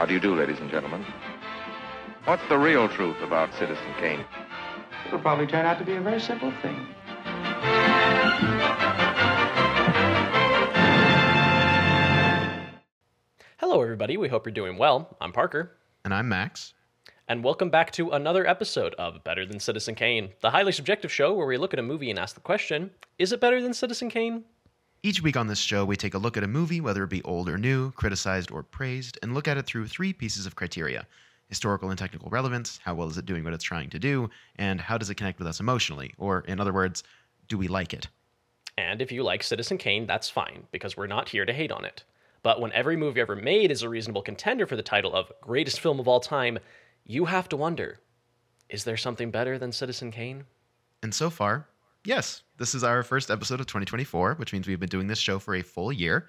How do you do, ladies and gentlemen? What's the real truth about Citizen Kane? It'll probably turn out to be a very simple thing. Hello, everybody. We hope you're doing well. I'm Parker. And I'm Max. And welcome back to another episode of Better Than Citizen Kane, the highly subjective show where we look at a movie and ask the question Is it better than Citizen Kane? Each week on this show, we take a look at a movie, whether it be old or new, criticized or praised, and look at it through three pieces of criteria historical and technical relevance, how well is it doing what it's trying to do, and how does it connect with us emotionally? Or, in other words, do we like it? And if you like Citizen Kane, that's fine, because we're not here to hate on it. But when every movie ever made is a reasonable contender for the title of greatest film of all time, you have to wonder is there something better than Citizen Kane? And so far, yes. This is our first episode of 2024, which means we've been doing this show for a full year.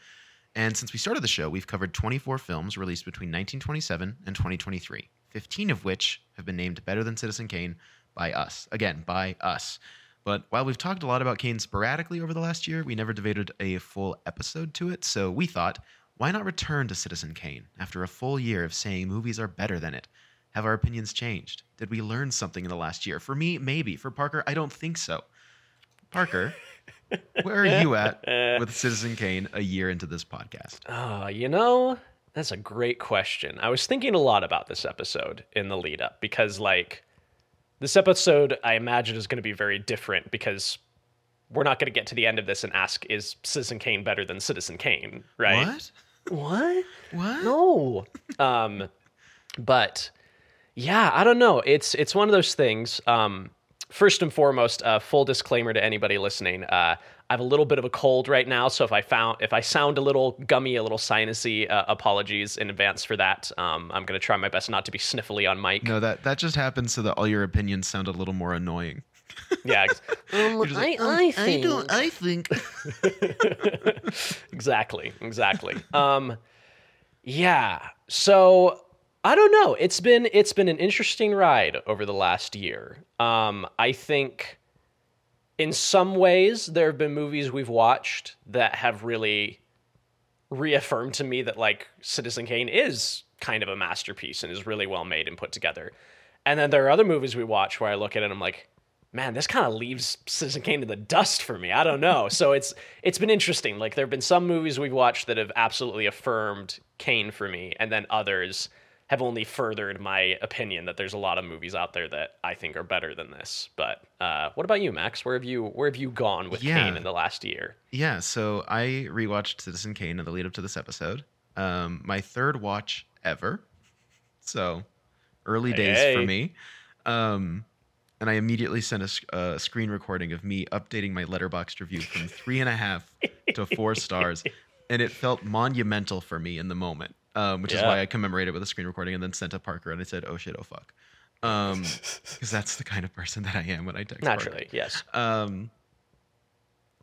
And since we started the show, we've covered 24 films released between 1927 and 2023, 15 of which have been named better than Citizen Kane by us. Again, by us. But while we've talked a lot about Kane sporadically over the last year, we never devoted a full episode to it. So we thought, why not return to Citizen Kane after a full year of saying movies are better than it? Have our opinions changed? Did we learn something in the last year? For me, maybe. For Parker, I don't think so. Parker, where are you at with Citizen Kane a year into this podcast? Ah, you know, that's a great question. I was thinking a lot about this episode in the lead up because, like, this episode I imagine is going to be very different because we're not going to get to the end of this and ask, is Citizen Kane better than Citizen Kane, right? What? What? What? No. um, but yeah, I don't know. It's it's one of those things. Um, first and foremost, uh, full disclaimer to anybody listening. Uh, I have a little bit of a cold right now, so if I found if I sound a little gummy, a little sinusy, uh, apologies in advance for that. Um, I'm gonna try my best not to be sniffly on mic. No, that that just happened so that all your opinions sound a little more annoying. Yeah, ex- um, just I, like, I think I think. exactly, exactly. Um, yeah. So I don't know. It's been it's been an interesting ride over the last year. Um, I think in some ways there have been movies we've watched that have really reaffirmed to me that like Citizen Kane is kind of a masterpiece and is really well made and put together. And then there are other movies we watch where I look at it and I'm like, man, this kind of leaves Citizen Kane in the dust for me. I don't know. So it's it's been interesting. Like there have been some movies we've watched that have absolutely affirmed Kane for me, and then others have only furthered my opinion that there's a lot of movies out there that I think are better than this. But uh, what about you, Max? Where have you where have you gone with Yeah. Kane in the last year? Yeah, so I rewatched Citizen Kane in the lead up to this episode. Um, my third watch ever. So early days Hey. for me. Um, and I immediately sent a, a screen recording of me updating my letterboxd review from three and a half to four stars. And it felt monumental for me in the moment, um, which is why I commemorated with a screen recording and then sent to Parker and I said, oh shit, oh fuck. Um, because that's the kind of person that I am when I text Parker. Naturally, yes. Um,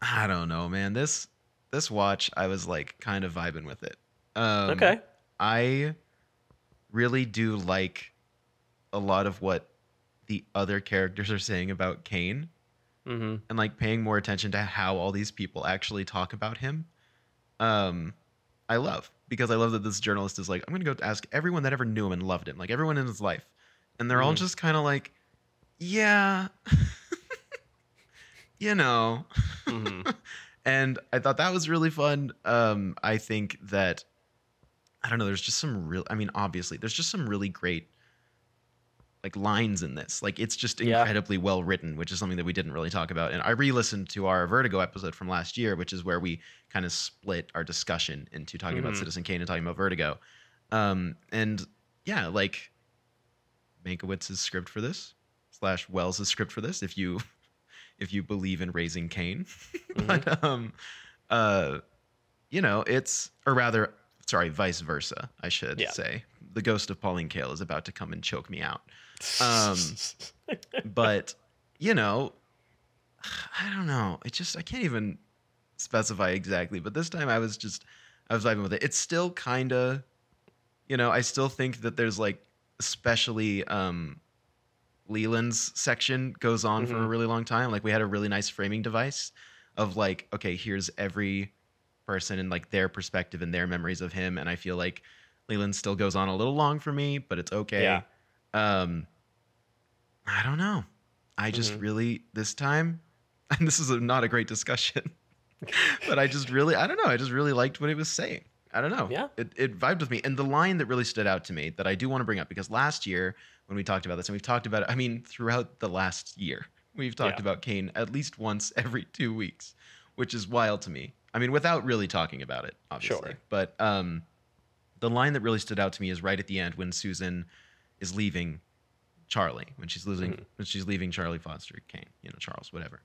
I don't know, man. This this watch, I was like kind of vibing with it. Um, okay. I really do like a lot of what the other characters are saying about Kane, hmm and like paying more attention to how all these people actually talk about him. Um, I love because I love that this journalist is like, I'm gonna go ask everyone that ever knew him and loved him, like everyone in his life, and they're all Mhm. just kind of like, yeah, you know. hmm and I thought that was really fun. Um, I think that I don't know. There's just some real. I mean, obviously, there's just some really great like lines in this. Like it's just Yeah. incredibly well written, which is something that we didn't really talk about. And I re-listened to our Vertigo episode from last year, which is where we kind of split our discussion into talking about Mhm. Citizen Kane and talking about Vertigo. Um, and yeah, like Mankiewicz's script for this slash Welles' script for this. If you if you believe in raising Kane, but um, uh, you know, it's or rather, sorry, vice versa. I should Yeah. say the ghost of Pauline Kael is about to come and choke me out. Um, but you know, I don't know. It just I can't even specify exactly. But this time I was just I was vibing with it. It's still kind of, you know, I still think that there's like, especially um, Leland's section goes on for a Mhm. really long time. Like we had a really nice framing device of like, okay, here's every person and like their perspective and their memories of him, and I feel like Leland still goes on a little long for me, but it's okay. Yeah. Um, I don't know. I just Mhm. really this time, and this is a, not a great discussion, but I just really I don't know. I just really liked what he was saying. I don't know. Yeah. It it vibed with me, and the line that really stood out to me that I do want to bring up because last year when we talked about this, and we've talked about it. I mean, throughout the last year, we've talked Yeah. about Kane at least once every two weeks, which is wild to me. I mean, without really talking about it, obviously. Sure. But um, the line that really stood out to me is right at the end when Susan is leaving Charlie when she's losing Mhm. when she's leaving Charlie Foster Kane, you know Charles, whatever.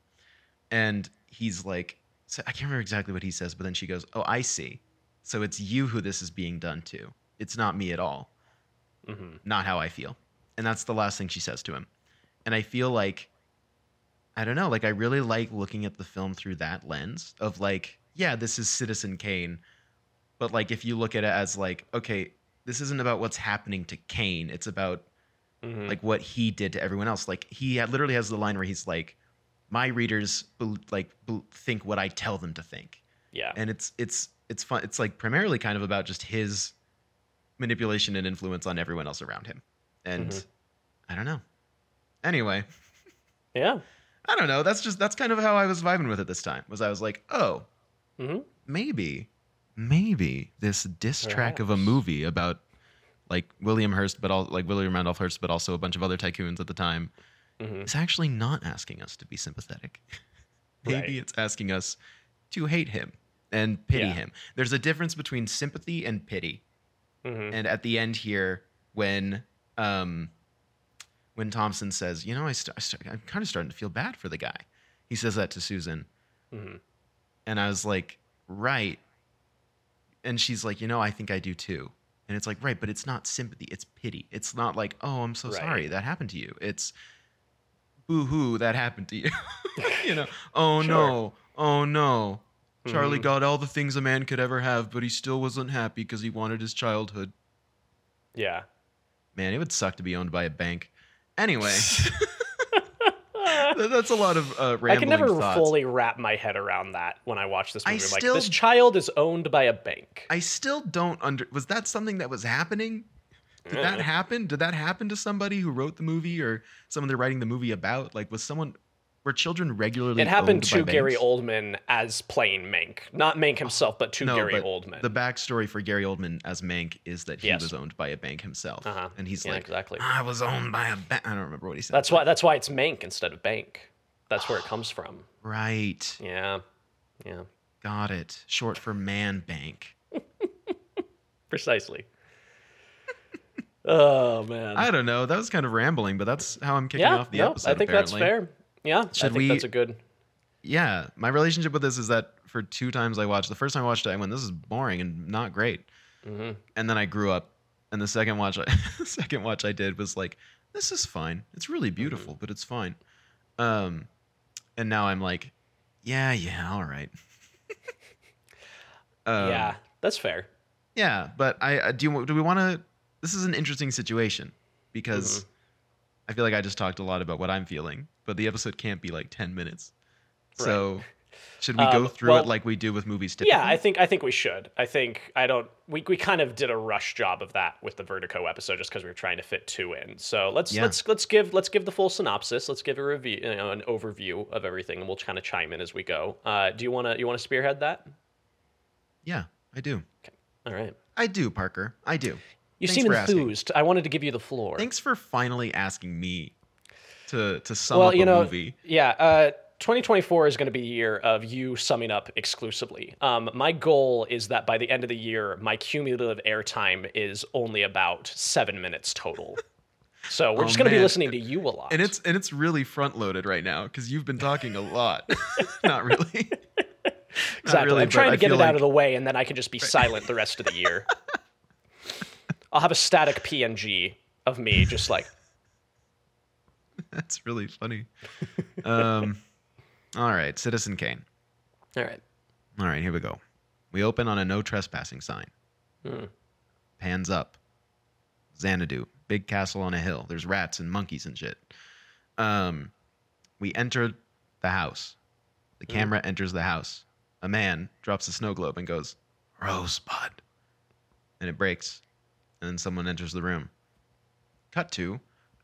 And he's like, so I can't remember exactly what he says, but then she goes, "Oh, I see. So it's you who this is being done to. It's not me at all. hmm Not how I feel." And that's the last thing she says to him. And I feel like I don't know, like I really like looking at the film through that lens of like, yeah, this is Citizen Kane, but like if you look at it as like, okay, this isn't about what's happening to Kane, it's about hmm like what he did to everyone else. Like he had, literally has the line where he's like, "My readers bel like bel think what I tell them to think," yeah. and it's it's it's fun. It's like primarily kind of about just his manipulation and influence on everyone else around him. And Mhm. I don't know. Anyway, Yeah. I don't know. That's just that's kind of how I was vibing with it this time. Was I was like, oh, hmm maybe, maybe this diss track of a movie about like William Hearst, but all like William Randolph Hearst, but also a bunch of other tycoons at the time, hmm is actually not asking us to be sympathetic. maybe Right. it's asking us to hate him and pity Yeah. him. There's a difference between sympathy and pity. hmm And at the end here, when um, when Thompson says, "You know, I st- I st- I'm kind of starting to feel bad for the guy," he says that to Susan, hmm and I was like, "Right." And she's like, "You know, I think I do too." And it's like, "Right, but it's not sympathy; it's pity. It's not like, oh, I'm so Right. sorry that happened to you. It's boo hoo that happened to you. you know, oh Sure. no, oh no." Charlie Mhm. got all the things a man could ever have, but he still wasn't happy because he wanted his childhood. Yeah. Man, it would suck to be owned by a bank. Anyway, that's a lot of uh, I can never thoughts. fully wrap my head around that when I watch this movie. I'm still- like, this child is owned by a bank. I still don't under. Was that something that was happening? Did that Uh. happen? Did that happen to somebody who wrote the movie or someone they're writing the movie about? Like, was someone were children regularly? It happened to Gary? Oldman as playing Mank, not Mank himself, but to No, Gary but Oldman. The backstory for Gary Oldman as Mank is that he Yes. was owned by a bank himself, Uh-huh. and he's yeah, like, exactly. "I was owned by a bank." I don't remember what he said. That's why. That's why it's Mank instead of Bank. That's where it comes from. right. Yeah. Yeah. Got it. Short for man bank. Precisely. oh man. I don't know. That was kind of rambling, but that's how I'm kicking yeah. off the no, episode. I think that's fair. Yeah. I Should think we- that's a good. Yeah, my relationship with this is that for two times I watched, the first time I watched it, I went, "This is boring and not great," hmm and then I grew up, and the second watch, I, the second watch I did was like, "This is fine. It's really Mm-hmm. beautiful, but it's fine." Um, and now I'm like, "Yeah, yeah, all right." um, yeah. That's fair. yeah, but I, I do. you- Do we want to? This is an interesting situation because Mm-hmm. I feel like I just talked a lot about what I'm feeling, but the episode can't be like ten minutes. So, should we go Um, through well, it like we do with movies typically? Yeah, I think I think we should. I think I don't. We, we kind of did a rush job of that with the Vertigo episode, just because we were trying to fit two in. So let's Yeah. let's let's give let's give the full synopsis. Let's give a review, you know, an overview of everything, and we'll kind of chime in as we go. Uh, do you want to you want to spearhead that? Yeah, I do. Okay. All right. I do, Parker. I do. You Thanks seem for asking. enthused. I wanted to give you the floor. Thanks for finally asking me to to sum well, up you a know, movie. yeah. Uh, 2024 is going to be a year of you summing up exclusively. Um, my goal is that by the end of the year, my cumulative airtime is only about seven minutes total. So we're Oh, just going to be listening to you a lot. And it's and it's really front loaded right now because you've been talking a lot. Not really. Not exactly. really, I'm trying I to get it out of the way, and then I can just be silent the rest of the year. I'll have a static PNG of me, just like That's really funny. Um, all right, Citizen Kane. all right. All right, here we go. We open on a no trespassing sign. Hmm. Pans up. Xanadu, big castle on a hill. There's rats and monkeys and shit. Um, we enter the house. The Hmm. camera enters the house. A man drops a snow globe and goes, Rosebud. And it breaks. and then someone enters the room. Cut to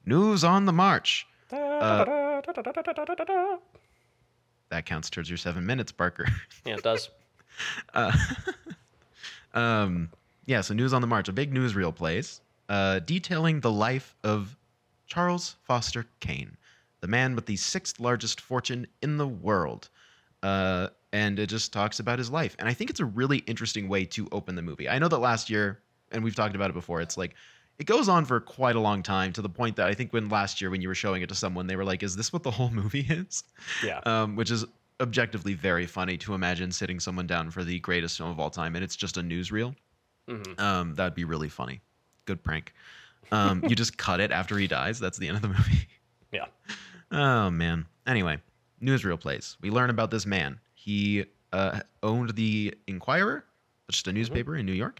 news on the march. Uh, That counts towards your seven minutes, Parker. Yeah, it does. Uh, um, yeah, so News on the March, a big newsreel plays, uh, detailing the life of Charles Foster Kane, the man with the sixth largest fortune in the world. Uh, and it just talks about his life. And I think it's a really interesting way to open the movie. I know that last year, and we've talked about it before, it's like it goes on for quite a long time to the point that I think when last year when you were showing it to someone, they were like, "Is this what the whole movie is?" Yeah. um, which is objectively very funny to imagine sitting someone down for the greatest film of all time and it's just a newsreel. Mhm. Um, that'd be really funny. Good prank. Um, you just cut it after he dies. That's the end of the movie. Yeah. Oh man. Anyway, newsreel plays. We learn about this man. He uh, owned the Inquirer, just a newspaper in New York,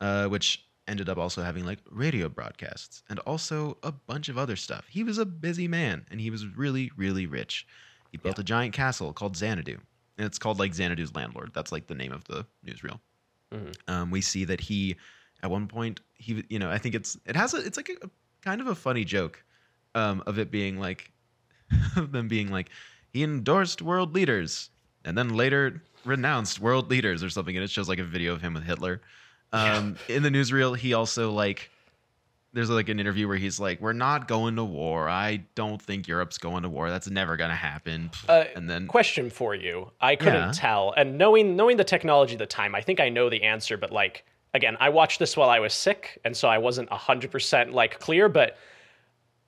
uh, which ended up also having like radio broadcasts and also a bunch of other stuff. He was a busy man, and he was really, really rich. He built a giant castle called Xanadu, and it's called like Xanadu's landlord. That's like the name of the newsreel. Mhm. Um, we see that he, at one point, he, you know, I think it's it has a, it's like a, a kind of a funny joke, um, of it being like, of them being like, he endorsed world leaders and then later renounced world leaders or something, and it shows like a video of him with Hitler. Um, in the newsreel, he also like. There's like an interview where he's like, "We're not going to war. I don't think Europe's going to war. That's never gonna happen." Uh, and then question for you. I couldn't Yeah. tell. And knowing knowing the technology at the time, I think I know the answer, but like again, I watched this while I was sick, and so I wasn't 100% like clear, but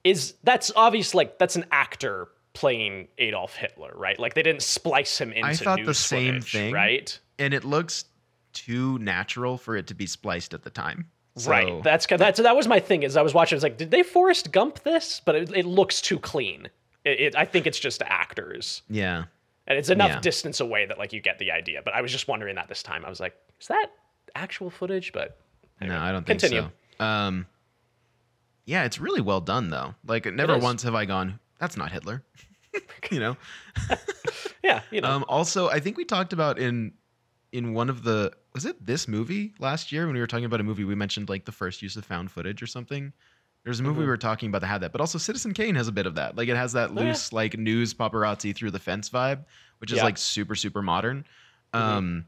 is that's obvious like that's an actor playing Adolf Hitler, right? Like they didn't splice him into I thought the same footage, thing. right? and it looks too natural for it to be spliced at the time. right. So- That's that's that was my thing. Is I was watching, I was like, did they Forrest Gump this? But it, it looks too clean. It, it, I think it's just actors, yeah. and it's enough Yeah. distance away that like you get the idea. But I was just wondering that this time. I was like, is that actual footage? But anyway, no, I don't think continue. so. Um, yeah, it's really well done though. Like, never once have I gone, "That's not Hitler." you know. Yeah, you know. Um, also, I think we talked about in in one of the was it this movie last year when we were talking about a movie we mentioned like the first use of found footage or something. There's a movie we were talking about that had that, but also Citizen Kane has a bit of that. Like it has that Oh, yeah. loose like news paparazzi through the fence vibe, which is Yeah. like super super modern. Mhm. Um,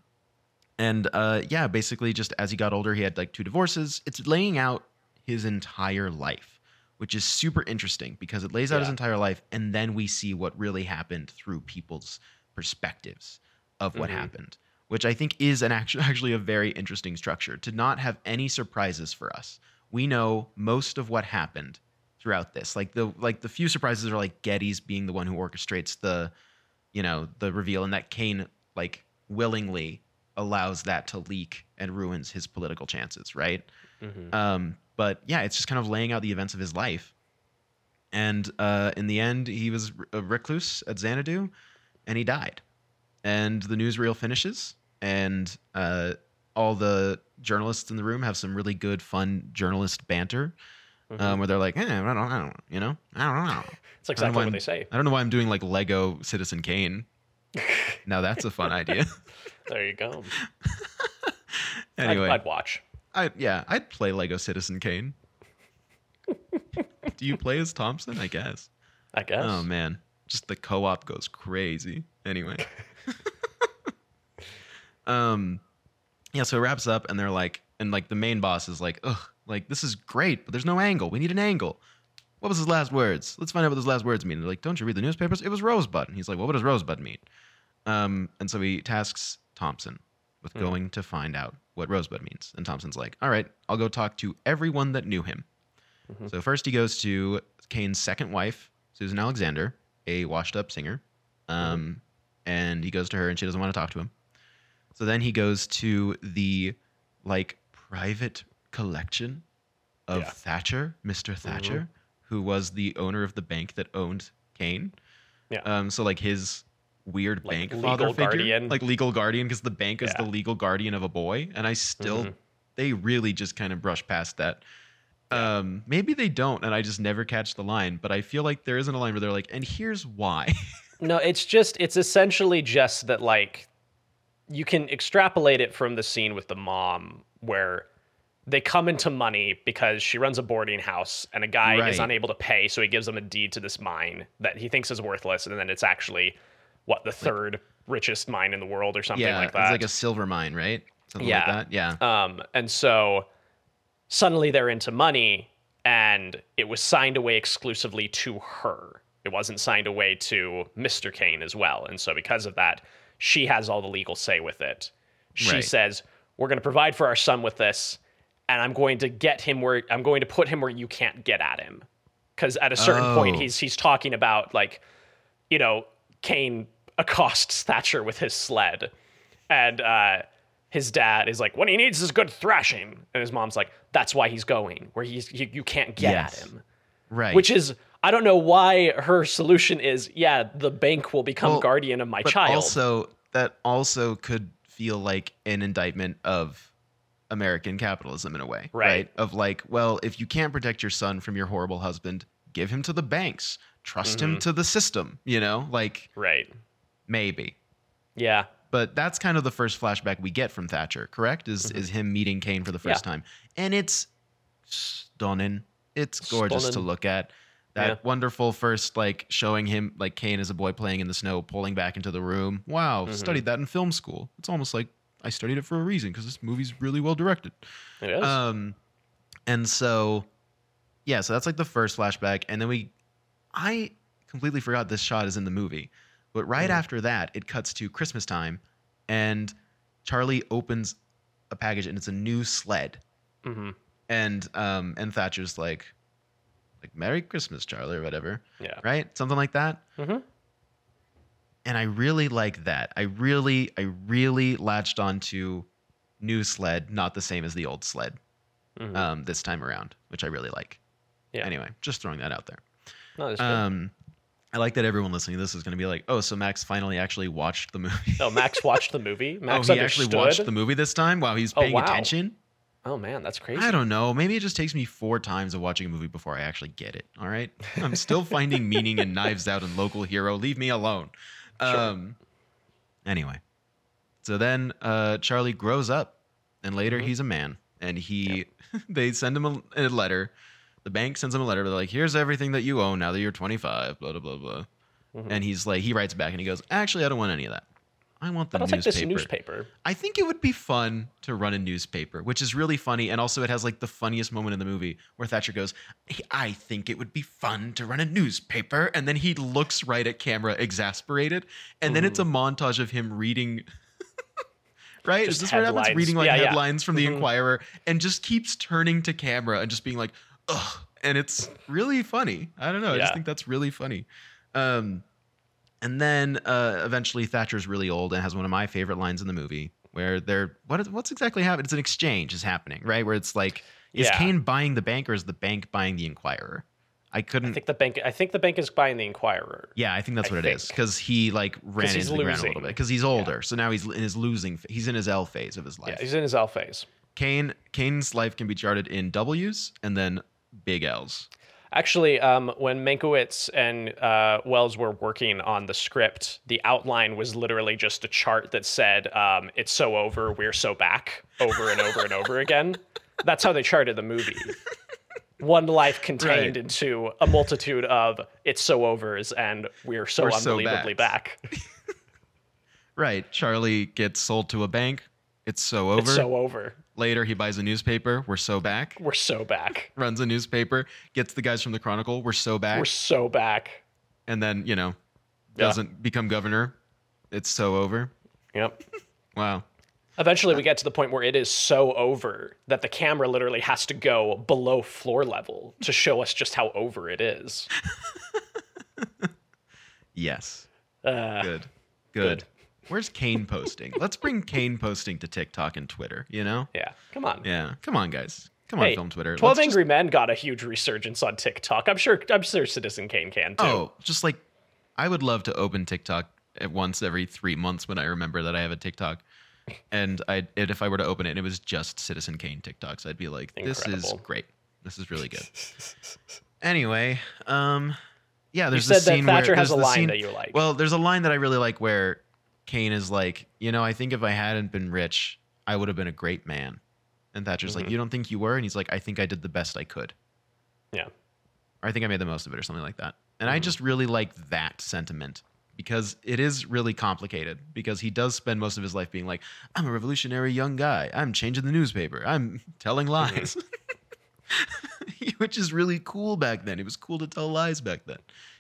and uh, yeah, basically just as he got older, he had like two divorces. It's laying out his entire life, which is super interesting because it lays out his entire life, and then we see what really happened through people's perspectives of what Mhm. happened, which I think is an actually actually a very interesting structure to not have any surprises for us. We know most of what happened throughout this. Like the like the few surprises are like Gettys being the one who orchestrates the, you know, the reveal, and that Kane like willingly allows that to leak and ruins his political chances, right? Mhm. Um, but yeah, it's just kind of laying out the events of his life. And uh, in the end, he was a recluse at Xanadu, and he died. And the newsreel finishes, and uh, all the journalists in the room have some really good, fun journalist banter, Mm-hmm. um, where they're like, eh, I don't, I don't, you know, I don't know. It's I exactly what I'm- they say. I don't know why I'm doing like Lego Citizen Kane. now that's a fun idea. There you go. anyway, I'd, I'd watch. I yeah, I'd play Lego Citizen Kane. Do you play as Thompson? I guess. I guess. Oh man, just the co-op goes crazy. Anyway, um, yeah. So it wraps up, and they're like, and like the main boss is like, ugh, like this is great, but there's no angle. We need an angle. What was his last words? Let's find out what his last words mean. They're like, don't you read the newspapers? It was Rosebud. And he's like, well, what does Rosebud mean? Um, and so he tasks Thompson with Hmm. going to find out what Rosebud means. And Thompson's like, all right, I'll go talk to everyone that knew him. Mhm. So first he goes to Kane's second wife, Susan Alexander, a washed up singer. Um, and he goes to her and she doesn't want to talk to him. So then he goes to the like private collection of Yeah. Thatcher, Mr. Thatcher, who was the owner of the bank that owned Kane. Yeah. Um, so like his weird Like bank legal father figure, guardian. like legal guardian, because the bank is Yeah. the legal guardian of a boy, and I still Mhm. they really just kind of brush past that. Um, maybe they don't, and I just never catch the line. But I feel like there isn't a line where they're like, "And here's why." No, it's just it's essentially just that like you can extrapolate it from the scene with the mom where they come into money because she runs a boarding house and a guy is unable to pay, so he gives them a deed to this mine that he thinks is worthless, and then it's actually what the third richest mine in the world or something yeah, like that. it's like a silver mine, right? Something Yeah. like that. Yeah. Um, and so suddenly they're into money, and it was signed away exclusively to her. It wasn't signed away to Mr. Kane as well. And so because of that, she has all the legal say with it. She Right. says, We're going to provide for our son with this, and I'm going to get him where I'm going to put him where you can't get at him. Because at a certain point, Oh. he's he's talking about like, you know, Kane accosts Thatcher with his sled, and uh, his dad is like, "What he needs is good thrashing," and his mom's like, "That's why he's going where he's you, you can't get Yes. at him." right. Which is I don't know why her solution is, yeah, the bank will become Well, guardian of my but child. also that also could feel like an indictment of American capitalism in a way, Right. Of like, well, if you can't protect your son from your horrible husband, give him to the banks, trust Mm-hmm. him to the system. You know, like right? maybe. Yeah, But that's kind of the first flashback we get from Thatcher, correct? Is is him meeting Kane for the first Mm-hmm. Yeah. time, and it's stunning. It's gorgeous to look at. That Yeah. wonderful first like showing him like Kane as a boy playing in the snow, pulling back into the room. Wow, Mm-hmm. studied that in film school. It's almost like I studied it for a reason because this movie's really well directed. it is. Um, and so, yeah, so that's like the first flashback, and then we, I completely forgot this shot is in the movie, but right Mhm. after that, it cuts to Christmas time, and Charlie opens a package, and it's a new sled, hmm and um, and Thatcher's like, like Merry Christmas, Charlie, or whatever, Yeah. right? Something like that. hmm And I really like that. I really, I really latched onto new sled, not the same as the old sled hmm um, this time around, which I really like. Yeah. Anyway, just throwing that out there. no. Um, I like that everyone listening to this is going to be like, oh, so Max finally actually watched the movie. oh, Max watched the movie. Max oh, he understood. actually watched the movie this time. Wow, he's Oh, paying wow. attention. Oh man, that's crazy. I don't know. Maybe it just takes me four times of watching a movie before I actually get it. All right, I'm still finding meaning in Knives Out and Local Hero. Leave me alone. Sure. Um. Anyway, so then uh, Charlie grows up, and later Mhm. he's a man, and he they send him a, a letter. The bank sends him a letter. They're like, "Here's everything that you own now that you're 25." Blah blah blah blah. Mhm. And he's like, he writes back and he goes, "Actually, I don't want any of that. I want the I'll take newspaper." this newspaper. I think it would be fun to run a newspaper, which is really funny. And also, it has like the funniest moment in the movie where Thatcher goes, I think it would be fun to run a newspaper. And then he looks right at camera, exasperated. And then it's a montage of him reading. right? Just is this what happens? headlines. Reading like Yeah, yeah. headlines from the. Inquirer and just keeps turning to camera and just being like, ugh. And it's really funny. I don't know. I just think that's really funny. Um, and then uh, eventually Thatcher's really old and has one of my favorite lines in the movie where they're what is, what's exactly happening? It's an exchange is happening, right? Where it's like, is Yeah. Kane buying the bank or is the bank buying the Inquirer? I couldn't. I think the bank. I think the bank is buying the Inquirer. yeah, I think that's I what it is think. because he like ran into the ground a little bit because he's older. So now he's in his losing. He's in his L phase of his life. Yeah, he's in his L phase. Kane Kane's life can be charted in W's and then big L's. Actually, um, when Mankiewicz and uh, Welles were working on the script, the outline was literally just a chart that said, um, "It's so over, we're so back," over and over and over again. That's how they charted the movie. One life contained Right. into a multitude of "It's so overs" and "We're so We're so unbelievably back." Right. Charlie gets sold to a bank. It's so over. It's so over. Later, he buys a newspaper. We're so back. We're so back. Runs a newspaper. Gets the guys from the Chronicle. We're so back. We're so back. and then you know, doesn't become governor. It's so over. Yep. Wow. Eventually, we get to the point where it is so over that the camera literally has to go below floor level to show us just how over it is. Yes. Uh, Good. Good. good. Where's Kane posting? Let's bring Kane posting to TikTok and Twitter. You know? yeah, come on. Yeah. Come on, guys. Come on, Hey, film Twitter. Twelve Let's just- Angry Men got a huge resurgence on TikTok. I'm sure. I'm sure Citizen Kane can too. Oh, just like I would love to open TikTok at once every three months when I remember that I have a TikTok. And I, and if I were to open it and it was just Citizen Kane TikToks, I'd be like, "This is great. This is really good." anyway, um, yeah, you there's said this that scene Thatcher where has a line scene- that you like. Well, there's a line that I really like where Kane is like, you know, I think if I hadn't been rich, I would have been a great man. And Thatcher's like, Mhm. "You don't think you were?" And he's like, "I think I did the best I could." Yeah. Or I think I made the most of it, or something like that. And I Mhm. just really like that sentiment because it is really complicated. Because he does spend most of his life being like, "I'm a revolutionary young guy. I'm changing the newspaper. I'm telling lies," which is really cool back then. It was cool to tell lies back then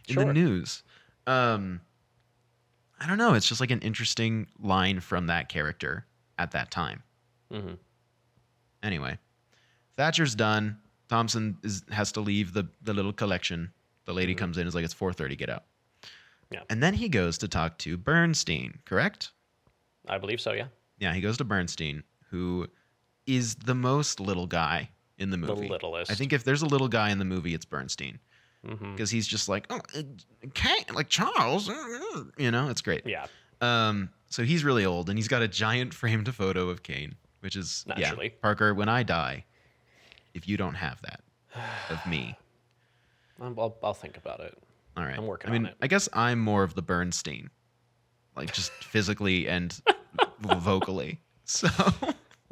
in the news. Um, I don't know. It's just like an interesting line from that character at that time. Mhm. Anyway, Thatcher's done. Thompson is has to leave the the little collection. The lady Mhm. comes in, is like, "It's 4:30. Get out." Yeah. And then he goes to talk to Bernstein. Correct? I believe so. Yeah. Yeah, he goes to Bernstein, who is the most little guy in the movie. The littlest. I think if there's a little guy in the movie, it's Bernstein because he's just like, "Oh, uh, Kane, like Charles," uh, you know, it's great. Yeah. Um, so he's really old, and he's got a giant framed photo of Kane, which is yeah, Naturally. Parker. When I die, if you don't have that of me, I'll, I'll, I'll think about it. all right. I'm working I mean, on it. I guess I'm more of the Bernstein, like just physically and vocally. So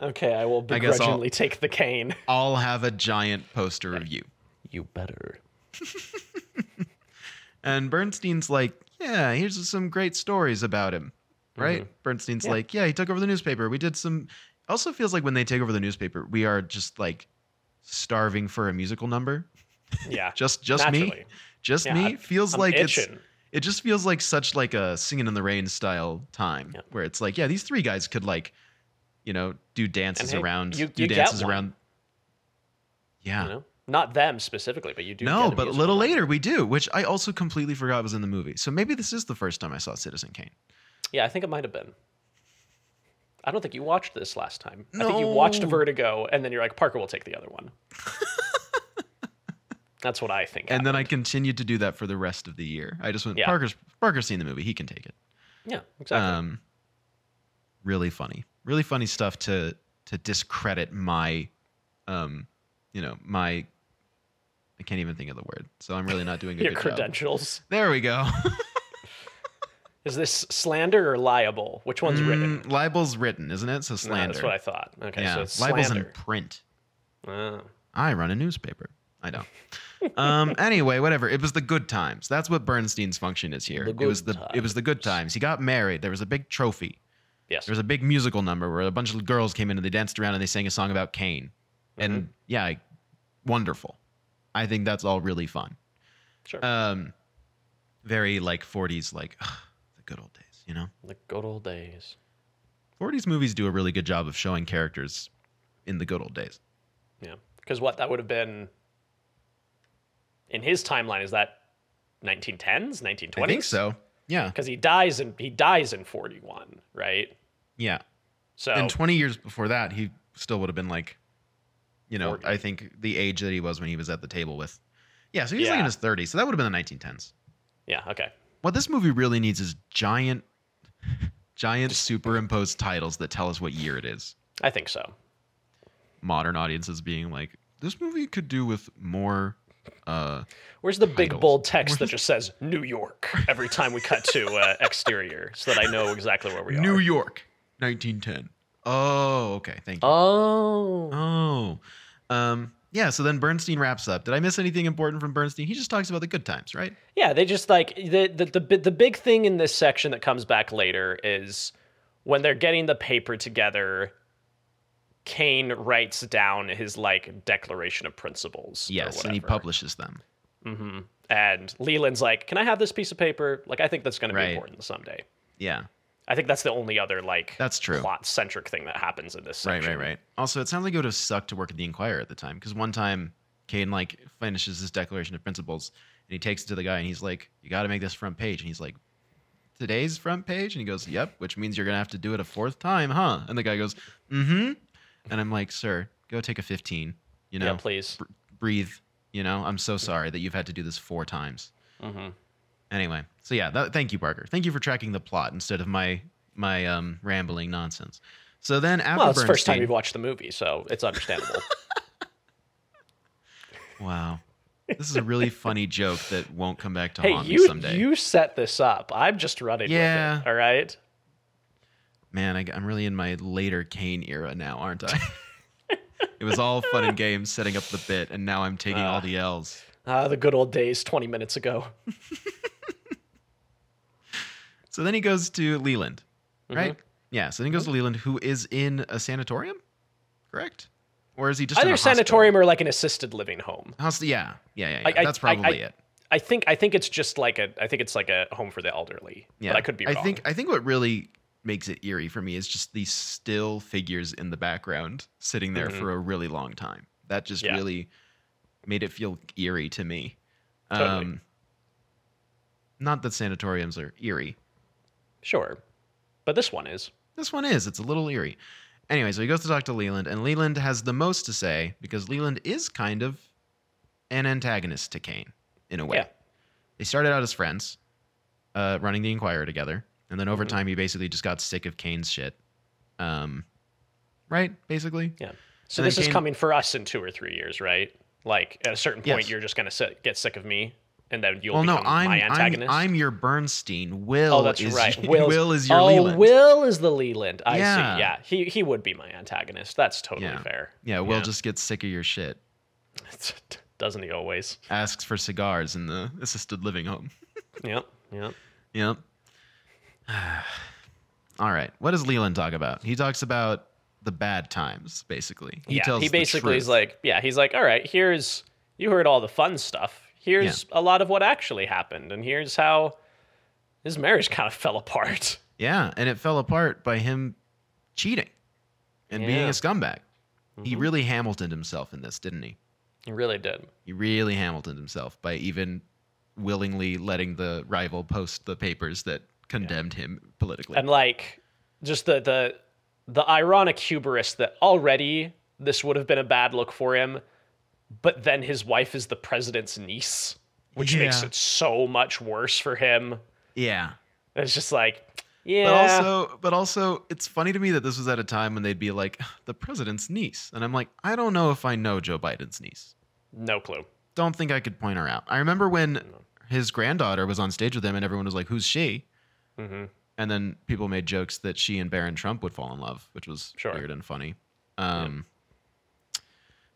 Okay, I will I begrudgingly take the cane. I'll have a giant poster of you. You better. And Bernstein's like, yeah, here's some great stories about him, mm-hmm. right? Bernstein's Yeah. like, yeah, he took over the newspaper. We did some. Also feels like when they take over the newspaper, we are just like starving for a musical number. Yeah. Just, just me, just Yeah, me. Feels I'm like itching. it's. It just feels like such like a singing in the rain style time Yeah. where it's like, yeah, these three guys could like, you know, do dances hey, around, you- do you dances around. Yeah. You know, not them specifically, but you do. No, but a little later we do, which I also completely forgot was in the movie. So maybe this is the first time I saw Citizen Kane. Yeah, I think it might have been. I don't think you watched this last time. I think you watched Vertigo, and then you're like, Parker will take the other one. That's what I think. And then I continued to do that for the rest of the year. I just went, Yeah. Parker's Parker's seen the movie, he can take it. yeah, exactly. Um, really funny, really funny stuff to to discredit my, um, you know, my. I can't even think of the word, so I'm really not doing a Your good job. credentials. There we go. Is this slander or liable? Which one's written? Mm, libel's written, isn't it? So No, slander. that's what I thought. Okay, yeah, so it's libel's slander. in print. Oh. I run a newspaper. I don't. um. Anyway, whatever. It was the good times. That's what Bernstein's function is here. The it was the it was the good times. He got married. There was a big trophy. Yes. There was a big musical number where a bunch of girls came in and they danced around and they sang a song about Mm-hmm. And yeah, I- wonderful. I think that's all really fun. Sure. Um, very like 40s, like the good old days. You know, the good old days. 40s movies do a really good job of showing characters in the good old days. Yeah. Because what that would have been in his timeline is that 1910s, 1920s. I think so. Yeah, Because he dies in he dies in 41, right? yeah. So And 20 years before that, he still would have been like, you know, 40. I think the age that he was when he was at the table with. Yeah, so he's like Yeah. in his 30s. So that would have been the 1910s. yeah, okay. What this movie really needs is giant, giant superimposed titles that tell us what year it is. I think so. Modern audiences being like, this movie could do with more. Uh, Where's the big Titles. bold text that just says New York every time we cut to uh, exterior so that I know exactly where we are? New York, 1910. Oh, okay. Thank you. Oh. Oh, um, yeah. So then Bernstein wraps up. Did I miss anything important from Bernstein? He just talks about the good times, right? Yeah, they just like the, the the the big thing in this section that comes back later is when they're getting the paper together. Kane writes down his like declaration of principles. Yes, and he publishes them. hmm And Leland's like, "Can I have this piece of paper? Like, I think that's going to Right. be important someday." Yeah, I think that's the only other like That's true. plot centric thing that happens in this right, section. right, right. Also, it sounds like it would have sucked to work at the Inquirer at the time because one time Kane like finishes his declaration of principles and he takes it to the guy and he's like, "You got to make this front page," and he's like. Today's front page, and he goes, "Yep," which means you're gonna have to do it a fourth time, huh? And the guy goes, "Mm-hmm," and I'm like, "Sir, go take a 15. You know, Yeah, please. br- breathe. You know, I'm so sorry that you've had to do this four times. hmm Anyway, so yeah, that, thank you, Parker. Thank you for tracking the plot instead of my my um, rambling nonsense. So then after Well, it's the first time you've watched the movie, so it's understandable. wow, this is a really funny joke that won't come back to hey, haunt me you someday. you set this up. I'm just running Yeah. with it. All right. Man, I, am really in my later Kane era now, aren't I? It was all fun and games setting up the bit, and now I'm taking all Ah. the L's. Ah, the good old days 20 minutes ago. So then he goes to Leland, right? Mm-hmm. Yeah. So then he goes to Leland, who is in a sanatorium, correct? Or is he just in Either a hospital? sanatorium or like an assisted living home. Hosp- yeah, yeah, yeah. yeah. I- I- That's probably I- it. I think I think it's just like a I think it's like a home for the elderly. Yeah, But I could be wrong. I think I think what really makes it eerie for me is just these still figures in the background sitting there Mhm. for a really long time. That just Yeah. really made it feel eerie to me. Totally. Um, not that sanatoriums are eerie. Sure. But this one is. This one is. It's a little eerie. Anyway, so he goes to talk to Leland, and Leland has the most to say because Leland is kind of an antagonist to Kane in a way. Yeah. They started out as friends, uh, running the Inquirer together, and then over Mhm. time he basically just got sick of Kane's shit. Um, right, basically. Yeah. So And this then is coming for us in two or three years, right? Like at a certain point, Yes. you're just gonna sit, get sick of me, and then you'll well, no, I'm, my I'm. I'm your Bernstein. Oh, Will oh, that's is right. Will, is your oh, Leland. Will is the Leland. I Yeah. see. Yeah, he he would be my antagonist. That's totally Yeah. fair. yeah, Will Yeah. just gets sick of your shit. Doesn't he always? Asks for cigars in the assisted living home. Yep. Yep. Yep. All right. What does Leland talk about? He talks about the bad times, basically. He yeah, tells he basically is like, yeah, he's like, all right, here's you heard all the fun stuff. Here's a lot of what actually happened, and here's how his marriage kind of fell apart. yeah, and it fell apart by him cheating and being a scumbag. He Mhm. really Hamiltoned himself in this, didn't he? He really did. He really Hamiltoned himself by even willingly letting the rival post the papers that condemned him politically. and like just the the the ironic hubris that already this would have been a bad look for him but then his wife is the president's niece which makes it so much worse for him yeah. it's just like yeah But also, but also, it's funny to me that this was at a time when they'd be like, the president's niece. And I'm like, I don't know if I know Joe Biden's niece. no clue don't think I could point her out. I remember when his granddaughter was on stage with him and everyone was like, Who's she? hmm And then people made jokes that she and Barron Trump would fall in love, which was Sure. weird and funny. Um,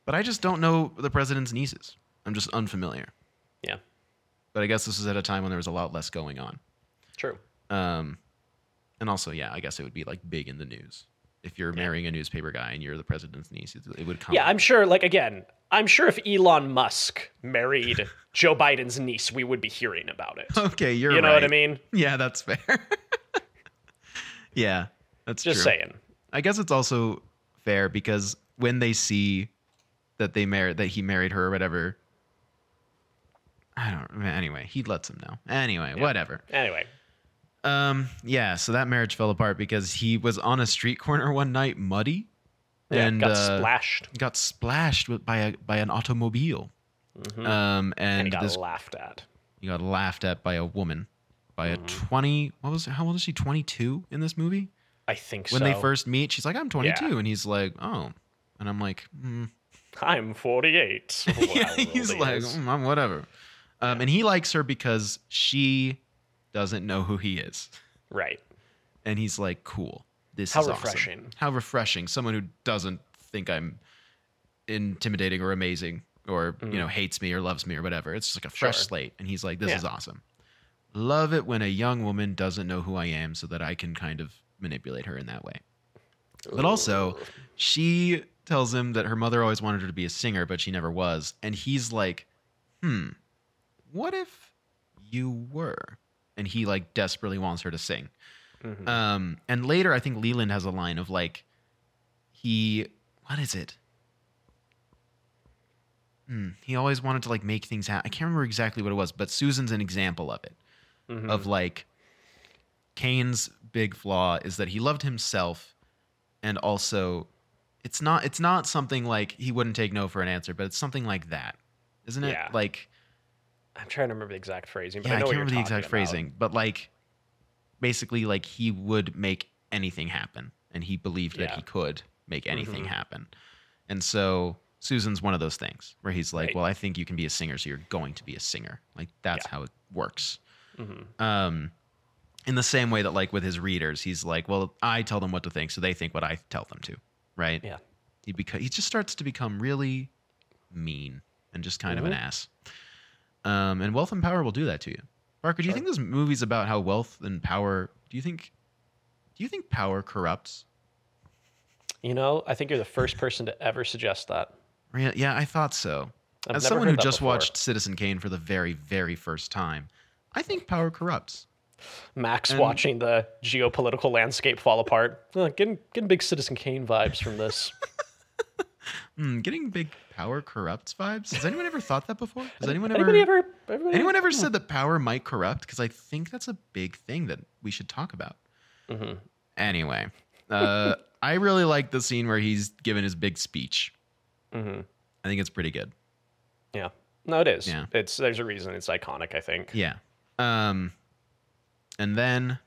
But I just don't know the president's nieces. I'm just unfamiliar. yeah But I guess this was at a time when there was a lot less going on. true Um, and also, yeah, I guess it would be like big in the news. If you're marrying a newspaper guy and you're the president's niece, it, would come. yeah i'm sure like again i'm sure if elon musk married joe biden's niece we would be hearing about it Okay, you're you know what i mean Yeah, that's fair. yeah, that's just true. saying I guess it's also fair because when they see that they married that he married her or whatever, I don't. Anyway, he lets him know. Anyway, whatever. anyway Um, yeah. So that marriage fell apart because he was on a street corner one night, muddy, yeah, and got uh, splashed got splashed with, by a by an automobile. Mhm. Um, and, and he got this laughed at he got laughed at by a woman, by a Mm-hmm. twenty. What was how old is she? Twenty two in this movie. I think When so. When they first meet, she's like, "I'm 22," Yeah. and he's like, "Oh," and I'm like, mm. I'm 48. yeah, he's like, "Mm, I'm whatever. Um, and he likes her because she doesn't know who he is, right. and he's like, "Cool, this How is awesome. refreshing. How refreshing! Someone who doesn't think I'm intimidating or amazing, or you know, hates me or loves me or whatever. It's just like a fresh Mm. Sure. slate." And he's like, "This Yeah. is awesome. Love it when a young woman doesn't know who I am, so that I can kind of manipulate her in that way." But also, she tells him that her mother always wanted her to be a singer, but she never was. And he's like, hmm, what if you were? And he like desperately wants her to sing. Mhm. Um, and later, I think Leland has a line of like, he, what is it? Hmm, he always wanted to like make things happen. I can't remember exactly what it was, but Susan's an example of it Mhm. of like Kane's big flaw is that he loved himself and also it's not it's not something like he wouldn't take no for an answer, but it's something like that. Isn't it? Yeah. Like I'm trying to remember the exact phrasing, but yeah, I I can't remember the exact about. phrasing, but like basically like he would make anything happen and he believed that he could make anything Mhm. happen. And so Susan's one of those things where he's like, Right. "Well, I think you can be a singer, so you're going to be a singer." Like that's Yeah. how it works. Mhm. Um, in the same way that like with his readers, he's like, well, I tell them what to think, so they think what I tell them to, right? Yeah. he beca- he just starts to become really mean and just kind of an Mhm. ass. Um, and wealth and power will do that to you. Parker, do you think this movie's about how wealth and power? Do you think? Do you think power corrupts? You know, I think you're the first person to ever suggest that. Yeah, yeah, I thought so. I've As someone who just before. watched Citizen Kane for the very, very first time, I think power corrupts. Max and- watching the geopolitical landscape fall apart, Uh, getting getting big Citizen Kane vibes from this. Hmm, getting big power corrupts vibes. Has anyone ever thought that before? Has anyone ever? Anybody ever? Anyone ever said that power might corrupt? Because I think that's a big thing that we should talk about. Mhm. Anyway, uh, I really like the scene where he's given his big speech. Mhm. I think it's pretty good. Yeah. No, it is. Yeah. It's there's a reason it's iconic. I think. Yeah. Um, and then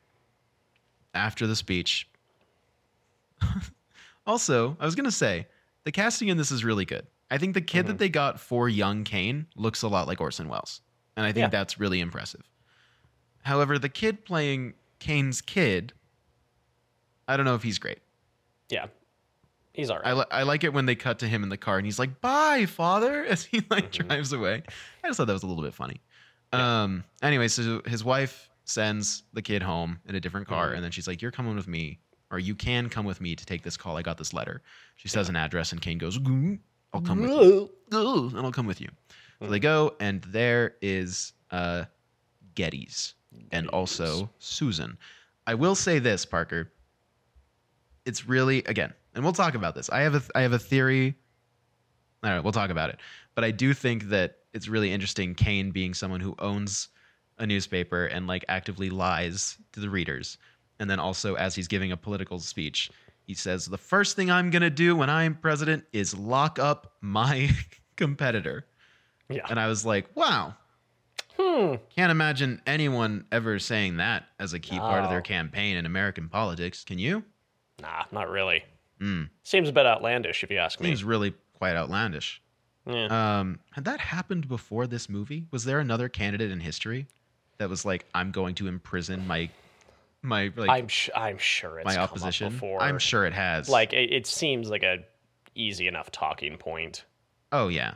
after the speech, also, I was gonna say the casting in this is really good. I think the kid Mhm. that they got for young Kane looks a lot like Orson Welles, and I think Yeah. that's really impressive. However, the kid playing Kane's kid, I don't know if he's great. Yeah. He's all right. I, li- I like it when they cut to him in the car and he's like, "Bye, father," as he like Mhm. drives away. I just thought that was a little bit funny. Um. Anyway, so his wife sends the kid home in a different car, Mhm. and then she's like, "You're coming with me, or you can come with me to take this call. I got this letter." She says an address, and Kane goes, "Mm, "I'll come with you, and I'll come with you." So they go, and there is uh, Gettys, and also Susan. I will say this, Parker. It's really again, and we'll talk about this. I have a I have a theory. All right, we'll talk about it. But I do think that it's really interesting. Kane being someone who owns a newspaper and like actively lies to the readers, and then also as he's giving a political speech, he says the first thing I'm gonna do when I'm president is lock up my competitor. yeah. And I was like, wow, Hmm. can't imagine anyone ever saying that as a key part of their campaign in American politics. Can you? Nah, not really. Hmm. Seems a bit outlandish if you ask me. Seems really quite outlandish. Yeah. Um, had that happened before this movie? Was there another candidate in history that was like, I'm going to imprison my my like I'm sh- I'm sure it's my opposition? before. I'm sure it has. Like it, it seems like a easy enough talking point, oh yeah,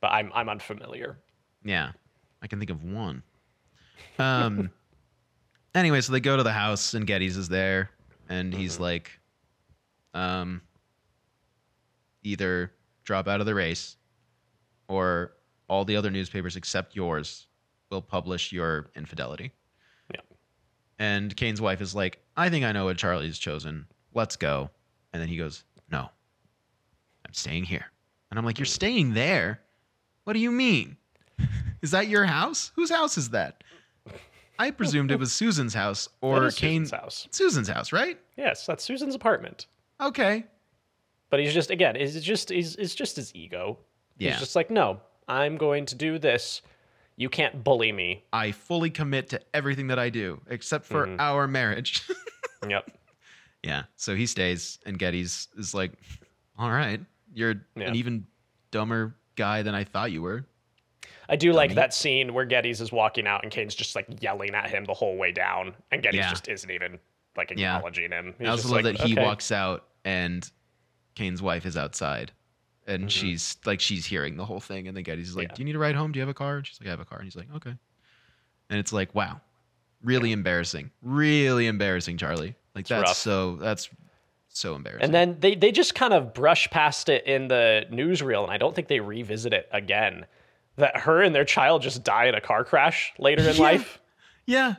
but I'm I'm unfamiliar. yeah. I can think of one. Um. anyway, so they go to the house and Gettys is there, and he's Mhm. like, um, either drop out of the race, or all the other newspapers except yours will publish your infidelity. Yeah. And Kane's wife is like, I think I know what Charlie's chosen. Let's go. And then he goes, No, I'm staying here. And I'm like, You're staying there? What do you mean? Is that your house? Whose house is that? I presumed it was Susan's house or is Kane. Susan's house. Susan's house, right? Yes, that's Susan's apartment. Okay. But he's just again, it's just he's it's just his ego. Yeah. He's just like, no, I'm going to do this. You can't bully me. I fully commit to everything that I do, except for Mhm. our marriage. Yep. yeah. So he stays, and Gettys is like, all right, you're Yeah. an even dumber guy than I thought you were. I do like that scene where Gettys is walking out and Kane's just like yelling at him the whole way down, and Gettys Yeah. just isn't even like Yeah. acknowledging him. He's I also love like, that he "Okay." walks out and Kane's wife is outside. And Mhm. she's like, she's hearing the whole thing. And then Gettys like, Yeah. Do you need a ride home? Do you have a car? And she's like, I have a car. And he's like, Okay. And it's like, wow, really embarrassing. Really embarrassing, Charlie. Like, It's that's rough. so, that's so embarrassing. And then they, they just kind of brush past it in the newsreel, and I don't think they revisit it again. That her and their child just die in a car crash later in Yeah. life. yeah.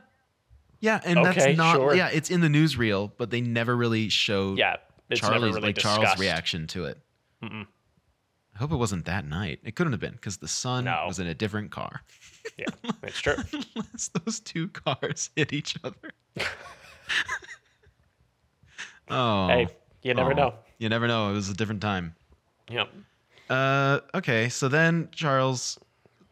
Yeah. And Okay, that's not, sure. yeah, it's in the newsreel, but they never really show Yeah, Charlie's, really like discussed. Charles' reaction to it. Mm-mm. I hope it wasn't that night. It couldn't have been because the son No. was in a different car. Yeah, it's true. Unless those two cars hit each other. oh. Hey, you never Oh. know. You never know. It was a different time. Yep. Uh, okay, so then Charles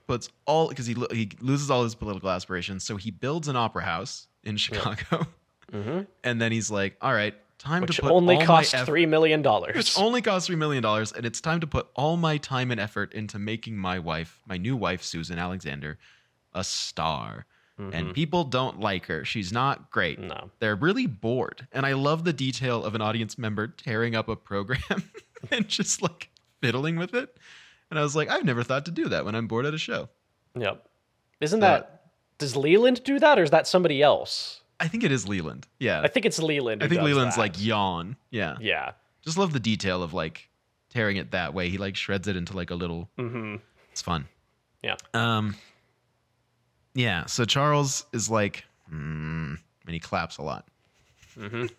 puts all because he lo- he loses all his political aspirations, so he builds an opera house in Chicago, hmm and then he's like, "All right, time Which to put only cost eff- three million dollars. which only costs three million dollars, and it's time to put all my time and effort into making my wife, my new wife Susan Alexander, a star. And people don't like her. She's not great. no. They're really bored, and I love the detail of an audience member tearing up a program and just like fiddling with it. And I was like, I've never thought to do that when I'm bored at a show. Yep. Isn't Uh, that does Leland do that or is that somebody else? I think it is Leland. Yeah. I think it's Leland. I think Leland's that. like yawn. Yeah. Yeah. Just love the detail of like tearing it that way. He like shreds it into like a little Mm-hmm. it's fun. Yeah. Um Yeah, so Charles is like mm, and he claps a lot. Mm-hmm.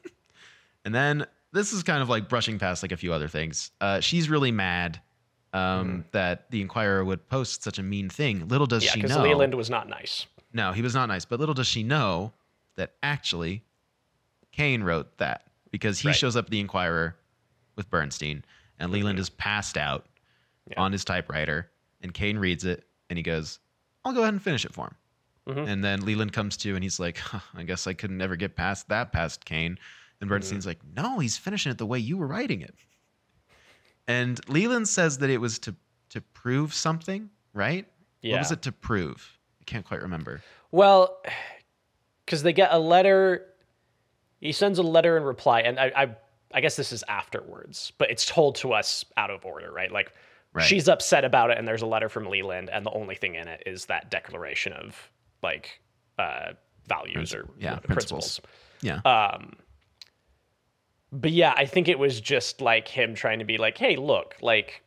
And then this is kind of like brushing past like a few other things. Uh, she's really mad um, that the Inquirer would post such a mean thing. Little does Yeah, she because know. Leland was not nice. No, he was not nice. But little does she know that actually Kane wrote that because he Right. shows up at the Inquirer with Bernstein, and Leland Mhm. is passed out Yeah. on his typewriter, and Kane reads it, and he goes, "I'll go ahead and finish it for him." Mhm. And then Leland comes to, and he's like, huh, "I guess I could never get past that past Kane." And Bernstein's like, "No, he's finishing it the way you were writing it." And Leland says that it was to to prove something, right? Yeah. What was it to prove? I can't quite remember. Well, because they get a letter. He sends a letter in reply, and I, I, I guess this is afterwards, but it's told to us out of order, right? Like Right. she's upset about it, and there's a letter from Leland, and the only thing in it is that declaration of like uh, values or yeah, principles. principles. Yeah. Um, but yeah, I think it was just like him trying to be like, hey, look, like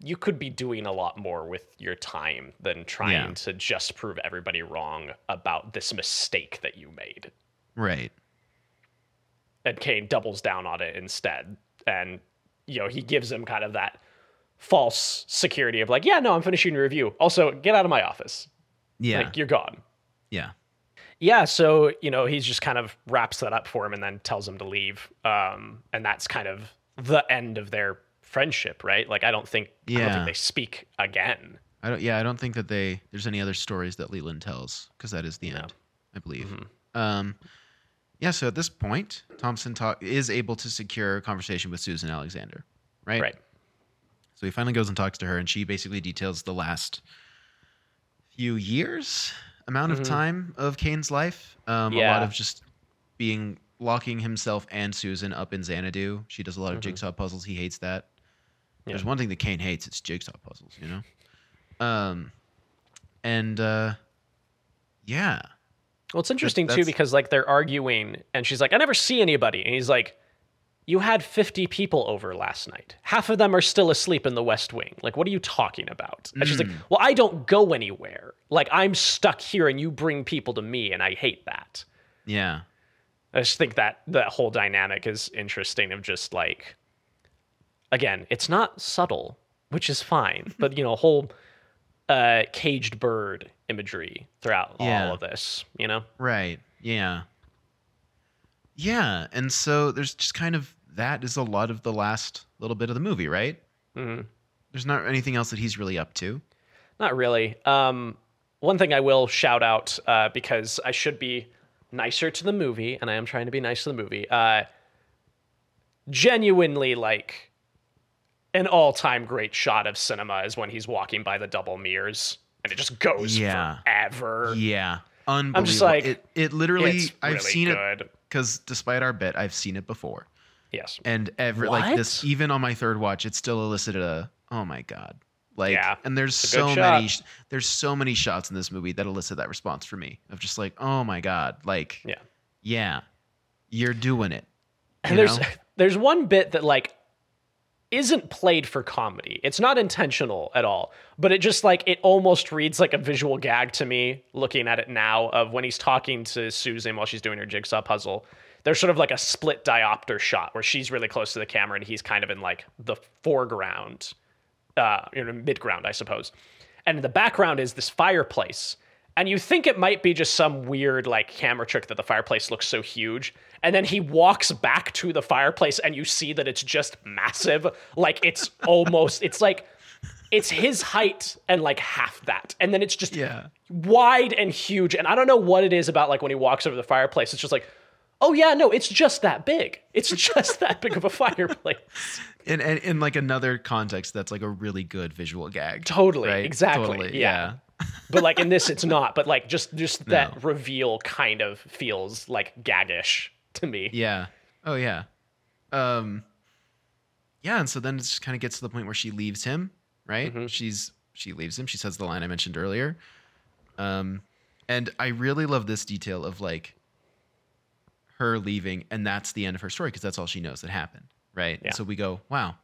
you could be doing a lot more with your time than trying Yeah. to just prove everybody wrong about this mistake that you made. Right. And Kane doubles down on it instead. And, you know, he gives him kind of that false security of like, yeah, no, I'm finishing your review. Also, get out of my office. Yeah. Like, you're gone. yeah. Yeah, so you know he's just kind of wraps that up for him and then tells him to leave, um, and that's kind of the end of their friendship, right? Like I don't think I don't Yeah. think they speak again. I don't. Yeah. I don't think that they. There's any other stories that Leland tells because that is the No. end, I believe. Mhm. Um. Yeah. So at this point, Thompson talk is able to secure a conversation with Susan Alexander. Right. Right. So he finally goes and talks to her, and she basically details the last few years amount of Mhm. time of Kane's life. Um, A lot of just being locking himself and Susan up in Xanadu. She does a lot of Mhm. jigsaw puzzles. He hates that. There's one thing that Kane hates. It's jigsaw puzzles. You know. Um, and uh, yeah, Well, it's interesting too because like they're arguing, and she's like, "I never see anybody," and he's like, "You had 50 people over last night. Half of them are still asleep in the West Wing. Like, what are you talking about?" And she's like, Mm. "Well, I don't go anywhere. Like, I'm stuck here, and you bring people to me, and I hate that." yeah, I just think that that whole dynamic is interesting of just like again, it's not subtle, which is fine, but you know, whole uh caged bird imagery throughout Yeah. all of this, you know? right, yeah, yeah. And so there's just kind of that is a lot of the last little bit of the movie, right? Mhm. There's not anything else that he's really up to. Not really. Um one thing I will shout out uh because I should be nicer to the movie and I am trying to be nice to the movie. Uh genuinely like an all-time great shot of cinema is when he's walking by the double mirrors and it just goes Yeah. forever. Yeah, unbelievable. I'm just like, it, it literally. It's I've really seen it because despite our bet, I've seen it before. Yes. and every like this even on my third watch it still elicited a oh my god like Yeah, and there's it's a good so many shot. sh- there's so many shots in this movie that elicit that response for me of just like oh my god like Yeah. yeah you're doing it you And there's know? there's one bit that like isn't played for comedy. It's not intentional at all, but it just like it almost reads like a visual gag to me looking at it now of when he's talking to Susan while she's doing her jigsaw puzzle. There's sort of like a split diopter shot where she's really close to the camera and he's kind of in like the foreground, uh, you know, midground, I suppose. And in the background is this fireplace. And you think it might be just some weird like camera trick that the fireplace looks so huge. And then he walks back to the fireplace and you see that it's just massive. Like it's almost, it's like, it's his height and like half that. And then it's just yeah wide and huge. And I don't know what it is about like when he walks over the fireplace. It's just like, oh yeah, no, it's just that big. It's just that big of a fireplace. in, in in like another context that's like a really good visual gag Totally, right? exactly, totally yeah. But like in this, it's not. But like just just that reveal kind of feels like gaggish to me. yeah oh yeah um yeah, and so then it just kind of gets to the point where she leaves him, right? Mhm. She's she leaves him. She says the line I mentioned earlier. Um, and I really love this detail of like her leaving, and that's the end of her story because that's all she knows that happened, right? Yeah. So we go, wow,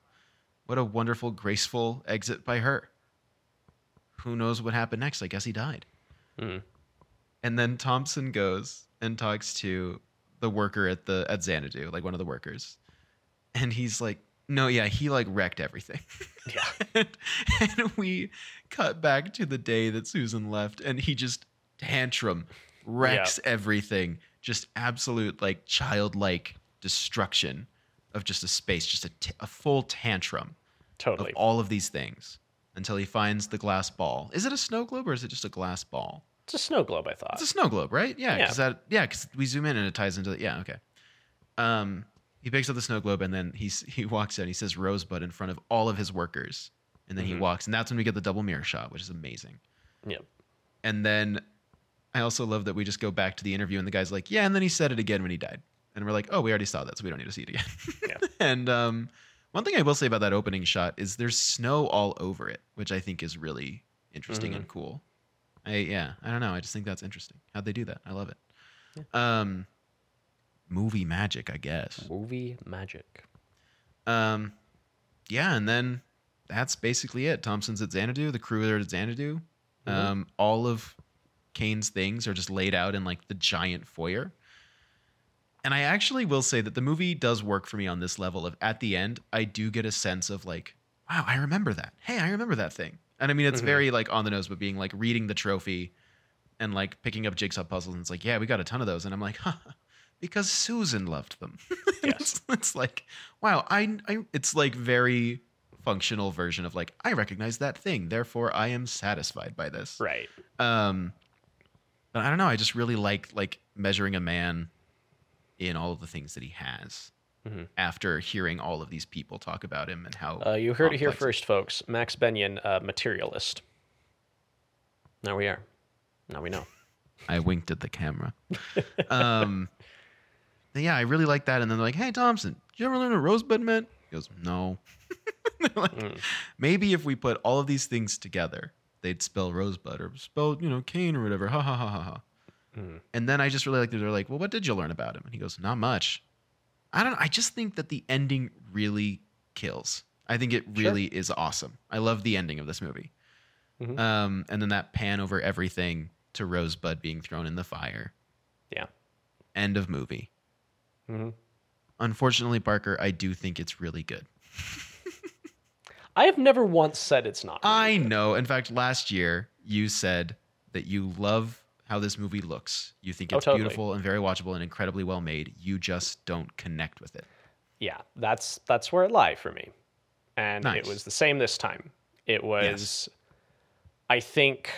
what a wonderful, graceful exit by her. Who knows what happened next? I guess he died. Mhm. And then Thompson goes and talks to the worker at the at Xanadu, like one of the workers, and he's like, "No, yeah, he like wrecked everything." Yeah. and, and we cut back to the day that Susan left, and he just tantrum wrecks everything, just absolute like childlike destruction of just a space, just a, t- a full tantrum Totally. of all of these things until he finds the glass ball. Is it a snow globe or is it just a glass ball? It's a snow globe, I thought. It's a snow globe, right? Yeah, Yeah. because that yeah, because we zoom in and it ties into the yeah, okay. Um, he picks up the snow globe and then he's he walks in. He says Rosebud in front of all of his workers, and then he Mhm. walks, and that's when we get the double mirror shot, which is amazing. Yep. And then I also love that we just go back to the interview, and the guy's like, "Yeah," and then he said it again when he died, and we're like, "Oh, we already saw that, so we don't need to see it again." Yeah. and um, one thing I will say about that opening shot is there's snow all over it, which I think is really interesting Mhm. and cool. I yeah, I don't know. I just think that's interesting. How'd they do that? I love it. Um, movie magic, I guess. Movie magic. Um, yeah, and then that's basically it. Thompson's at Xanadu. The crew are at Xanadu. Mhm. Um, all of Kane's things are just laid out in like the giant foyer. And I actually will say that the movie does work for me on this level of at the end, I do get a sense of like, wow, I remember that. Hey, I remember that thing. And I mean, it's Mhm. very like on the nose, but being like reading the trophy and like picking up jigsaw puzzles. And it's like, yeah, we got a ton of those. And I'm like, huh, because Susan loved them. Yes. it's, it's like, wow, I, I, it's like very functional version of like, I recognize that thing. Therefore, I am satisfied by this. Right. Um, but I don't know. I just really like like measuring a man in all of the things that he has. Mhm. After hearing all of these people talk about him and how Uh, you heard it here first, folks. Max Bennion, uh, materialist. Now we are. Now we know. I winked at the camera. um, yeah, I really like that. And then they're like, "Hey, Thompson, did you ever learn what rosebud meant?" He goes, "No." Like, Mm. maybe if we put all of these things together, they'd spell rosebud or spell you know Kane or whatever. Ha ha ha ha ha. Mm. And then I just really like they're like, "Well, what did you learn about him?" And he goes, "Not much." I don't. I just think that the ending really kills. I think it Sure. really is awesome. I love the ending of this movie. Mhm. Um, and then that pan over everything to Rosebud being thrown in the fire. Yeah. End of movie. hmm Unfortunately, Parker, I do think it's really good. I have never once said it's not. really I good. know. In fact, last year you said that you love how this movie looks. You think Oh, it's totally. beautiful and very watchable and incredibly well made. You just don't connect with it. Yeah, that's that's where it lie for me, and Nice. it was the same this time. It was, I think,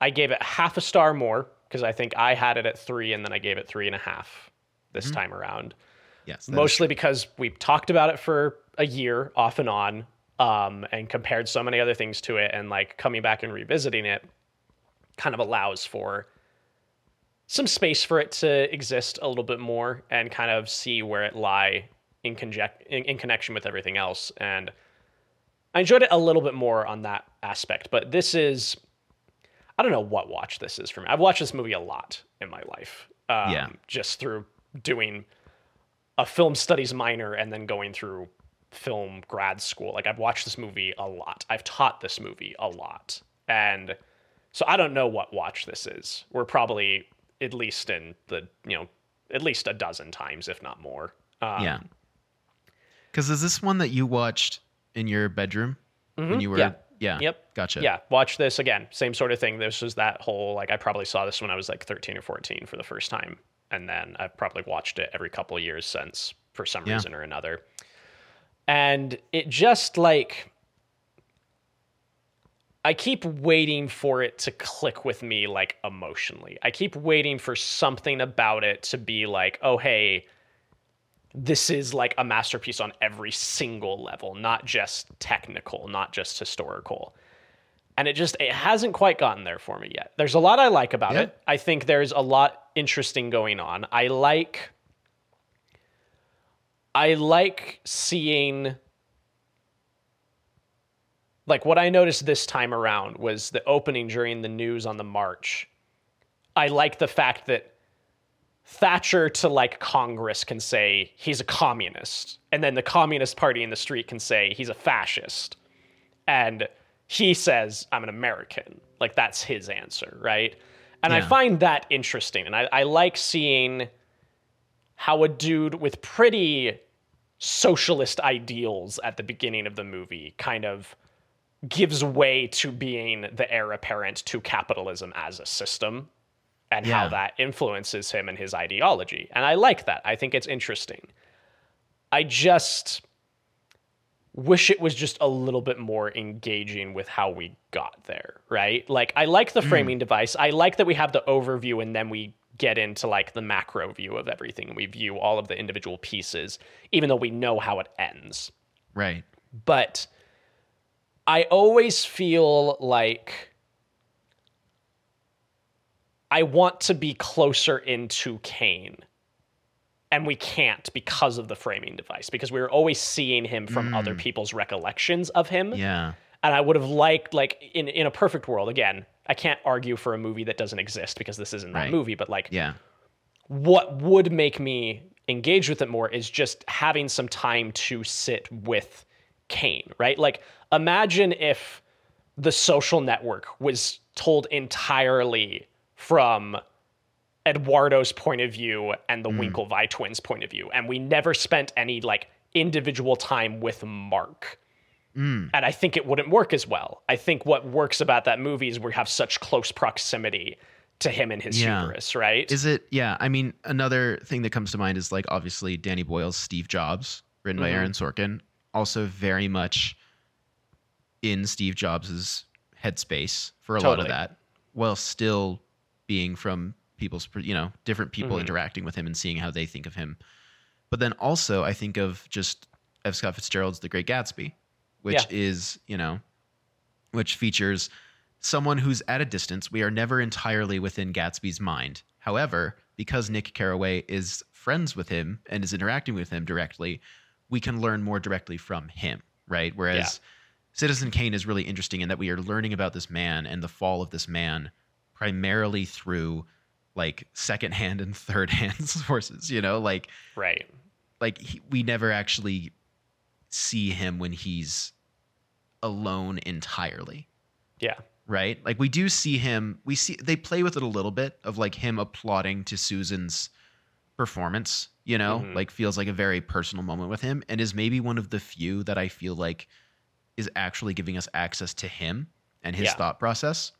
I gave it half a star more because I think I had it at three, and then I gave it three and a half this Mhm. time around. Yes. mostly because we've talked about it for a year off and on um, and compared so many other things to it and like coming back and revisiting it kind of allows for some space for it to exist a little bit more and kind of see where it lie in, conject- in, in connection with everything else and i enjoyed it a little bit more on that aspect but this is i don't know what watch this is for me i've watched this movie a lot in my life um, Yeah. just through doing a film studies minor and then going through film grad school. Like I've watched this movie a lot. I've taught this movie a lot. And so I don't know what watch this is. We're probably at least in the, you know, at least a dozen times, if not more. Um, Yeah. Because is this one that you watched in your bedroom when mhm, you were? Yeah. Yeah. Yep. Gotcha. Yeah. Watch this again. Same sort of thing. This was that whole, like, I probably saw this when I was like 13 or 14 for the first time. And then I've probably watched it every couple of years since for some Yeah. reason or another. And it just like, I keep waiting for it to click with me, like emotionally. I keep waiting for something about it to be like, oh, hey, this is like a masterpiece on every single level, not just technical, not just historical. And it just it hasn't quite gotten there for me yet. There's a lot I like about Yeah. it. I think there's a lot interesting going on. I like I like seeing like what I noticed this time around was the opening during the news on the march. I like the fact that Thatcher to like Congress can say he's a communist, and then the Communist Party in the street can say he's a fascist. And he says, I'm an American. Like that's his answer, right? And I find that interesting. And I, I like seeing how a dude with pretty socialist ideals at the beginning of the movie kind of gives way to being the heir apparent to capitalism as a system and how that influences him and his ideology. And I like that. I think it's interesting. I just wish it was just a little bit more engaging with how we got there, right? Like I like the hmm. framing device. I like that we have the overview and then we get into like the macro view of everything and we view all of the individual pieces even though we know how it ends. Right. But I always feel like I want to be closer into Kane. And we can't because of the framing device, because we were always seeing him from mm. other people's recollections of him. Yeah. And I would have liked, like, in, in a perfect world, again, I can't argue for a movie that doesn't exist because this isn't that Right. movie, but like, Yeah. what would make me engage with it more is just having some time to sit with Kane, right? Like, imagine if the social network was told entirely from Eduardo's point of view and the Winklevi twins' point of view, and we never spent any like individual time with Mark. And I think it wouldn't work as well. I think what works about that movie is we have such close proximity to him and his Yeah. hubris, right? Is it? Yeah. I mean, another thing that comes to mind is like obviously Danny Boyle's Steve Jobs, written by Mhm. Aaron Sorkin, also very much in Steve Jobs's headspace for a lot of that, while still being from people's, you know, different people Mhm. interacting with him and seeing how they think of him. But then also, I think of just F. Scott Fitzgerald's The Great Gatsby, which Yeah. is, you know, which features someone who's at a distance. We are never entirely within Gatsby's mind. However, because Nick Carraway is friends with him and is interacting with him directly, we can learn more directly from him, right? Whereas Citizen Kane is really interesting in that we are learning about this man and the fall of this man primarily through like secondhand and third hand sources, you know, like right. like he, we never actually see him when he's alone entirely Yeah. right like we do see him we see they play with it a little bit of like him applauding to susan's performance you know Mhm. like feels like a very personal moment with him and is maybe one of the few that i feel like is actually giving us access to him and his Yeah. thought process.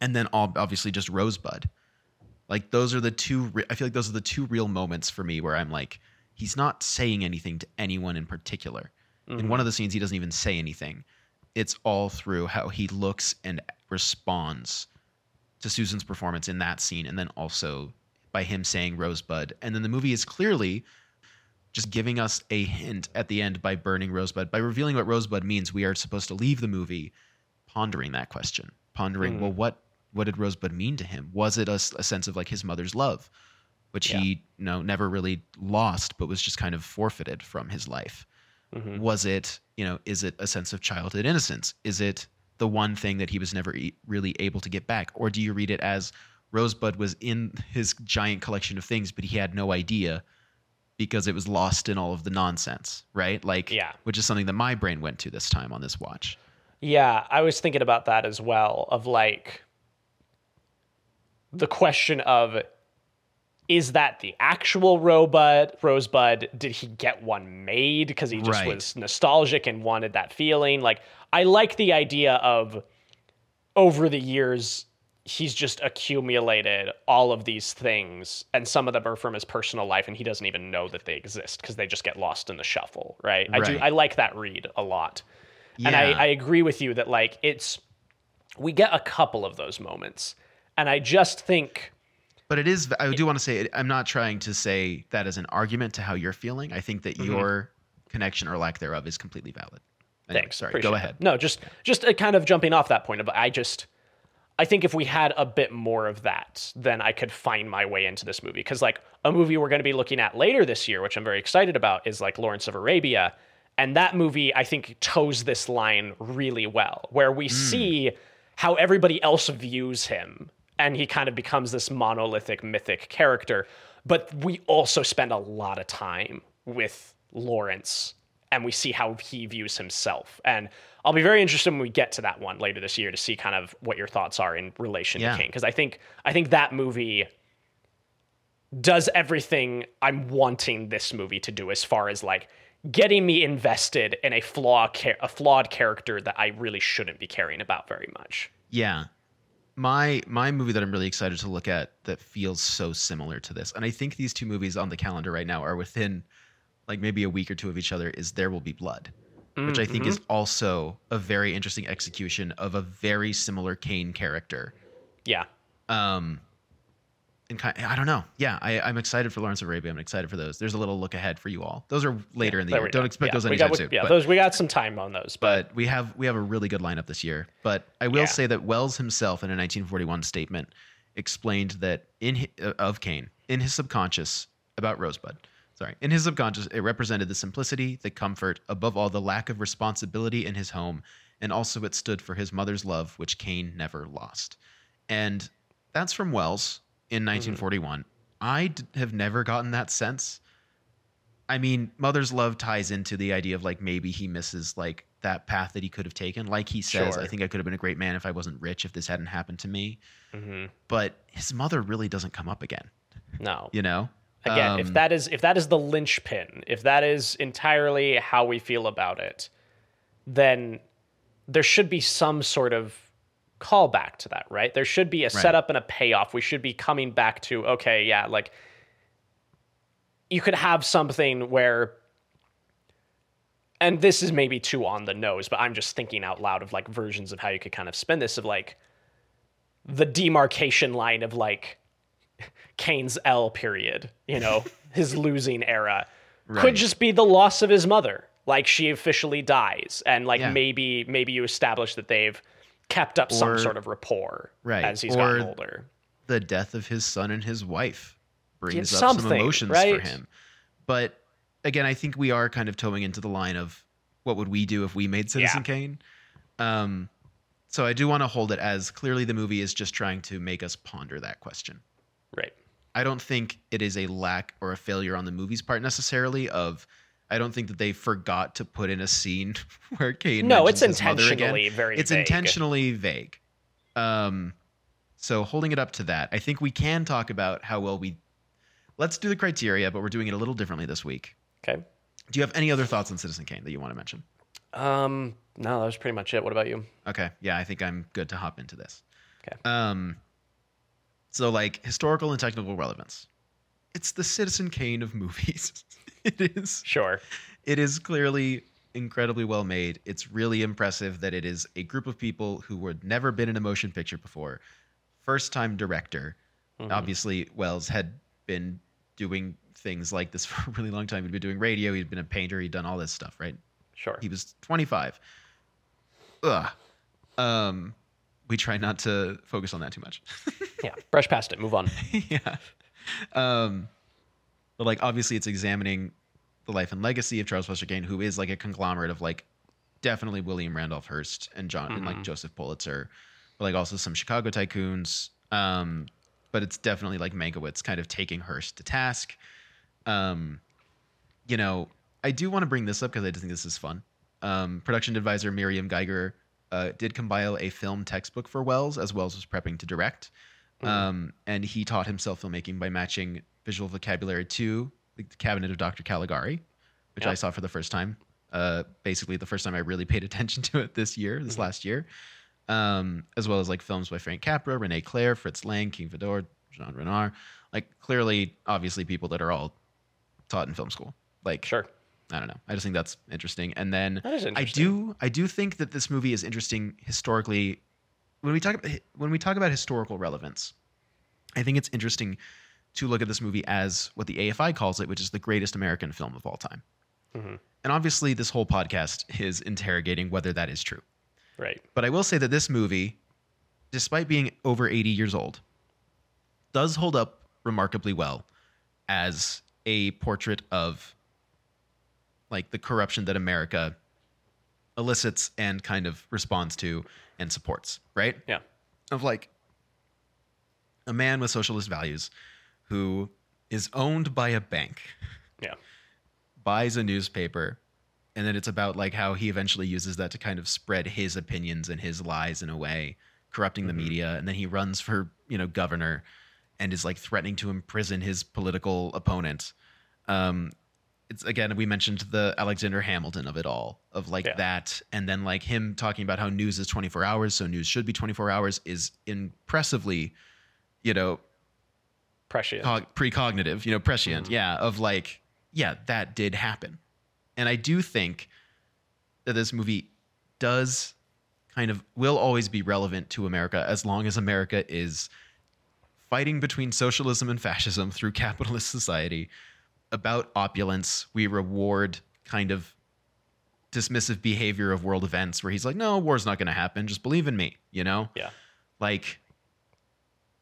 And then obviously just rosebud. Like those are the two re- i feel like those are the two real moments for me where i'm like he's not saying anything to anyone in particular. In Mhm. one of the scenes he doesn't even say anything. It's all through how he looks and responds to susan's performance in that scene and then also by him saying rosebud. And then the movie is clearly just giving us a hint at the end by burning rosebud by revealing what rosebud means we are supposed to leave the movie pondering that question pondering Mhm. well what what did rosebud mean to him was it a sense of like his mother's love which Yeah. he you know never really lost but was just kind of forfeited from his life Mhm. was it you know is it a sense of childhood innocence is it the one thing that he was never e- really able to get back or do you read it as rosebud was in his giant collection of things but he had no idea because it was lost in all of the nonsense right like Yeah. which is something that my brain went to this time on this watch Yeah, I was thinking about that as well. Of like the question of is that the actual Rosebud? Rosebud? Did he get one made because he just Right. was nostalgic and wanted that feeling? Like I like the idea of over the years he's just accumulated all of these things and some of them are from his personal life and he doesn't even know that they exist because they just get lost in the shuffle right, i do i like that read a lot. And I, I agree with you that like it's we get a couple of those moments and i just think but it is i do want to say i'm not trying to say that as an argument to how you're feeling. I think that Mhm. your connection or lack thereof is completely valid. Anyway, thanks. sorry appreciate go that. ahead. No just just uh, kind of jumping off that point but i just I think if we had a bit more of that, then I could find my way into this movie. Because like a movie we're going to be looking at later this year, which I'm very excited about, is like Lawrence of Arabia, and that movie I think toes this line really well, where we hmm. see how everybody else views him, and he kind of becomes this monolithic mythic character. But we also spend a lot of time with Lawrence and we see how he views himself. And I'll be very interested when we get to that one later this year to see kind of what your thoughts are in relation Yeah. to Kane because I think I think that movie does everything I'm wanting this movie to do as far as like getting me invested in a flaw a flawed character that I really shouldn't be caring about very much. Yeah. My my movie that I'm really excited to look at that feels so similar to this. And I think these two movies on the calendar right now are within like maybe a week or two of each other is There Will Be Blood, which I think is also a very interesting execution of a very similar Kane character. Yeah. Um and kind I don't know. Yeah, I, I'm excited for Lawrence of Arabia. I'm excited for those. There's a little look ahead for you all. Those are later in the year. Don't expect Yeah, those anytime got, soon. Yeah, but- those we got some time on those, but, but we have we have a really good lineup this year. But I will Yeah. say that Welles himself, in a 1941 statement, explained that in uh, of Kane in his subconscious about Rosebud. Sorry, in his subconscious, it represented the simplicity, the comfort, above all, the lack of responsibility in his home, and also it stood for his mother's love, which Kane never lost. And that's from Welles in 1941. I d- have never gotten that sense. I mean, mother's love ties into the idea of like maybe he misses like that path that he could have taken. Like he says, Sure. I think I could have been a great man if I wasn't rich, if this hadn't happened to me. Mhm. But his mother really doesn't come up again, no. you know? Again, if Um, that is if that is the linchpin, if that is entirely how we feel about it, then there should be some sort of callback to that, right? There should be a setup and a payoff. We should be coming back to okay, yeah, like you could have something where and this is maybe too on the nose, but I'm just thinking out loud of like versions of how you could kind of spin this of like the demarcation line of like Kane's L period, you know, his losing era, Right. could just be the loss of his mother. Like she officially dies, and like Yeah. maybe maybe you establish that they've kept up some sort of rapport Right. as he's Or gotten older. the death of his son and his wife brings up some emotions for him. But again, I think we are kind of towing into the line of what would we do if we made Citizen Yeah. Kane. Um, so I do want to hold it as clearly the movie is just trying to make us ponder that question. Right. I don't think it is a lack or a failure on the movie's part necessarily. Of I don't think that they forgot to put in a scene where Kane. No, it's his mother again. intentionally very It's vague. intentionally vague. Um, so holding it up to that, I think we can talk about how well we. Let's do the criteria, but we're doing it a little differently this week. Okay. Do you have any other thoughts on Citizen Kane that you want to mention? Um, no, that was pretty much it. What about you? Okay, yeah, I think I'm good to hop into this. Okay. Um, so like historical and technical relevance, it's the Citizen Kane of movies. it is. Sure. It is clearly incredibly well made. It's really impressive that it is a group of people who had never been in a motion picture before. First time director. Mhm. Obviously, Welles had been doing things like this for a really long time. He'd been doing radio, he'd been a painter, he'd done all this stuff, right? Sure. He was 25. Ugh. Um, we try not to focus on that too much. yeah. Brush past it. Move on. yeah. Um, but like obviously it's examining the life and legacy of Charles Foster Kane, who is like a conglomerate of like definitely William Randolph Hearst and John and like Mhm. Joseph Pulitzer, but like also some Chicago tycoons. Um, but it's definitely like Mankiewicz kind of taking Hearst to task. Um, you know, I do want to bring this up because I just think this is fun. Um, production advisor Miriam Geiger uh, did compile a film textbook for Welles as Welles was prepping to direct. Um, and he taught himself filmmaking by matching visual vocabulary to the Cabinet of Dr. Caligari, which I saw for the first time. Uh, basically, the first time I really paid attention to it this year, this last year, um, as well as like films by Frank Capra, Rene Clair, Fritz Lang, King Vidor, Jean Renoir. Like clearly, obviously, people that are all taught in film school. Like, Sure. I don't know. I just think that's interesting. And then is I do I do think that this movie is interesting historically. When we talk about when we talk about historical relevance, I think it's interesting to look at this movie as what the AFI calls it, which is the greatest American film of all time. Mhm. And obviously, this whole podcast is interrogating whether that is true. Right. But I will say that this movie despite being over 80 years old, does hold up remarkably well as a portrait of like the corruption that America elicits and kind of responds to and supports, right? Yeah. Of like a man with socialist values who is owned by a bank, Yeah. buys a newspaper, and then it's about like how he eventually uses that to kind of spread his opinions and his lies in a way, corrupting the media, and then he runs for, you know, governor and is like threatening to imprison his political opponent. Um it's again we mentioned the Alexander Hamilton of it all of like Yeah. that and then like him talking about how news is 24 hours so news should be 24 hours is impressively you know Prescient. cog- precognitive, you know, prescient, mm-hmm. yeah, of like, yeah, that did happen. And I do think that this movie does kind of will always be relevant to America as long as America is fighting between socialism and fascism through capitalist society about opulence. We reward kind of dismissive behavior of world events where he's like, no, war's not going to happen. Just believe in me, you know? yeah. like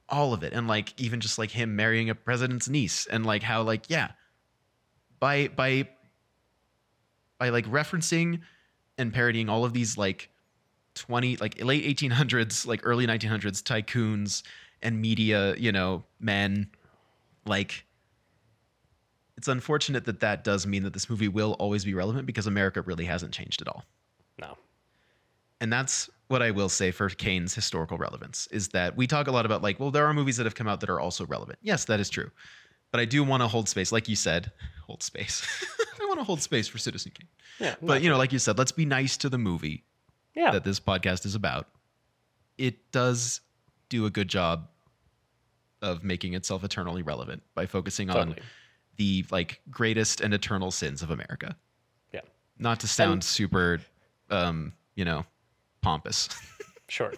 all of it and like even just like him marrying a president's niece and like how like yeah by by by like referencing and parodying all of these like 20 like late 1800s like early 1900s tycoons and media you know men like it's unfortunate that that does mean that this movie will always be relevant because america really hasn't changed at all No. and that's what I will say for Kane's historical relevance is that we talk a lot about like, well, there are movies that have come out that are also relevant. Yes, that is true. But I do want to hold space, like you said, hold space. I want to hold space for Citizen Kane. Yeah. But you know, like you said, let's be nice to the movie yeah. that this podcast is about. It does do a good job of making itself eternally relevant by focusing on Totally. The like greatest and eternal sins of America. Yeah. Not to sound And- super um, you know, pompous. Sure.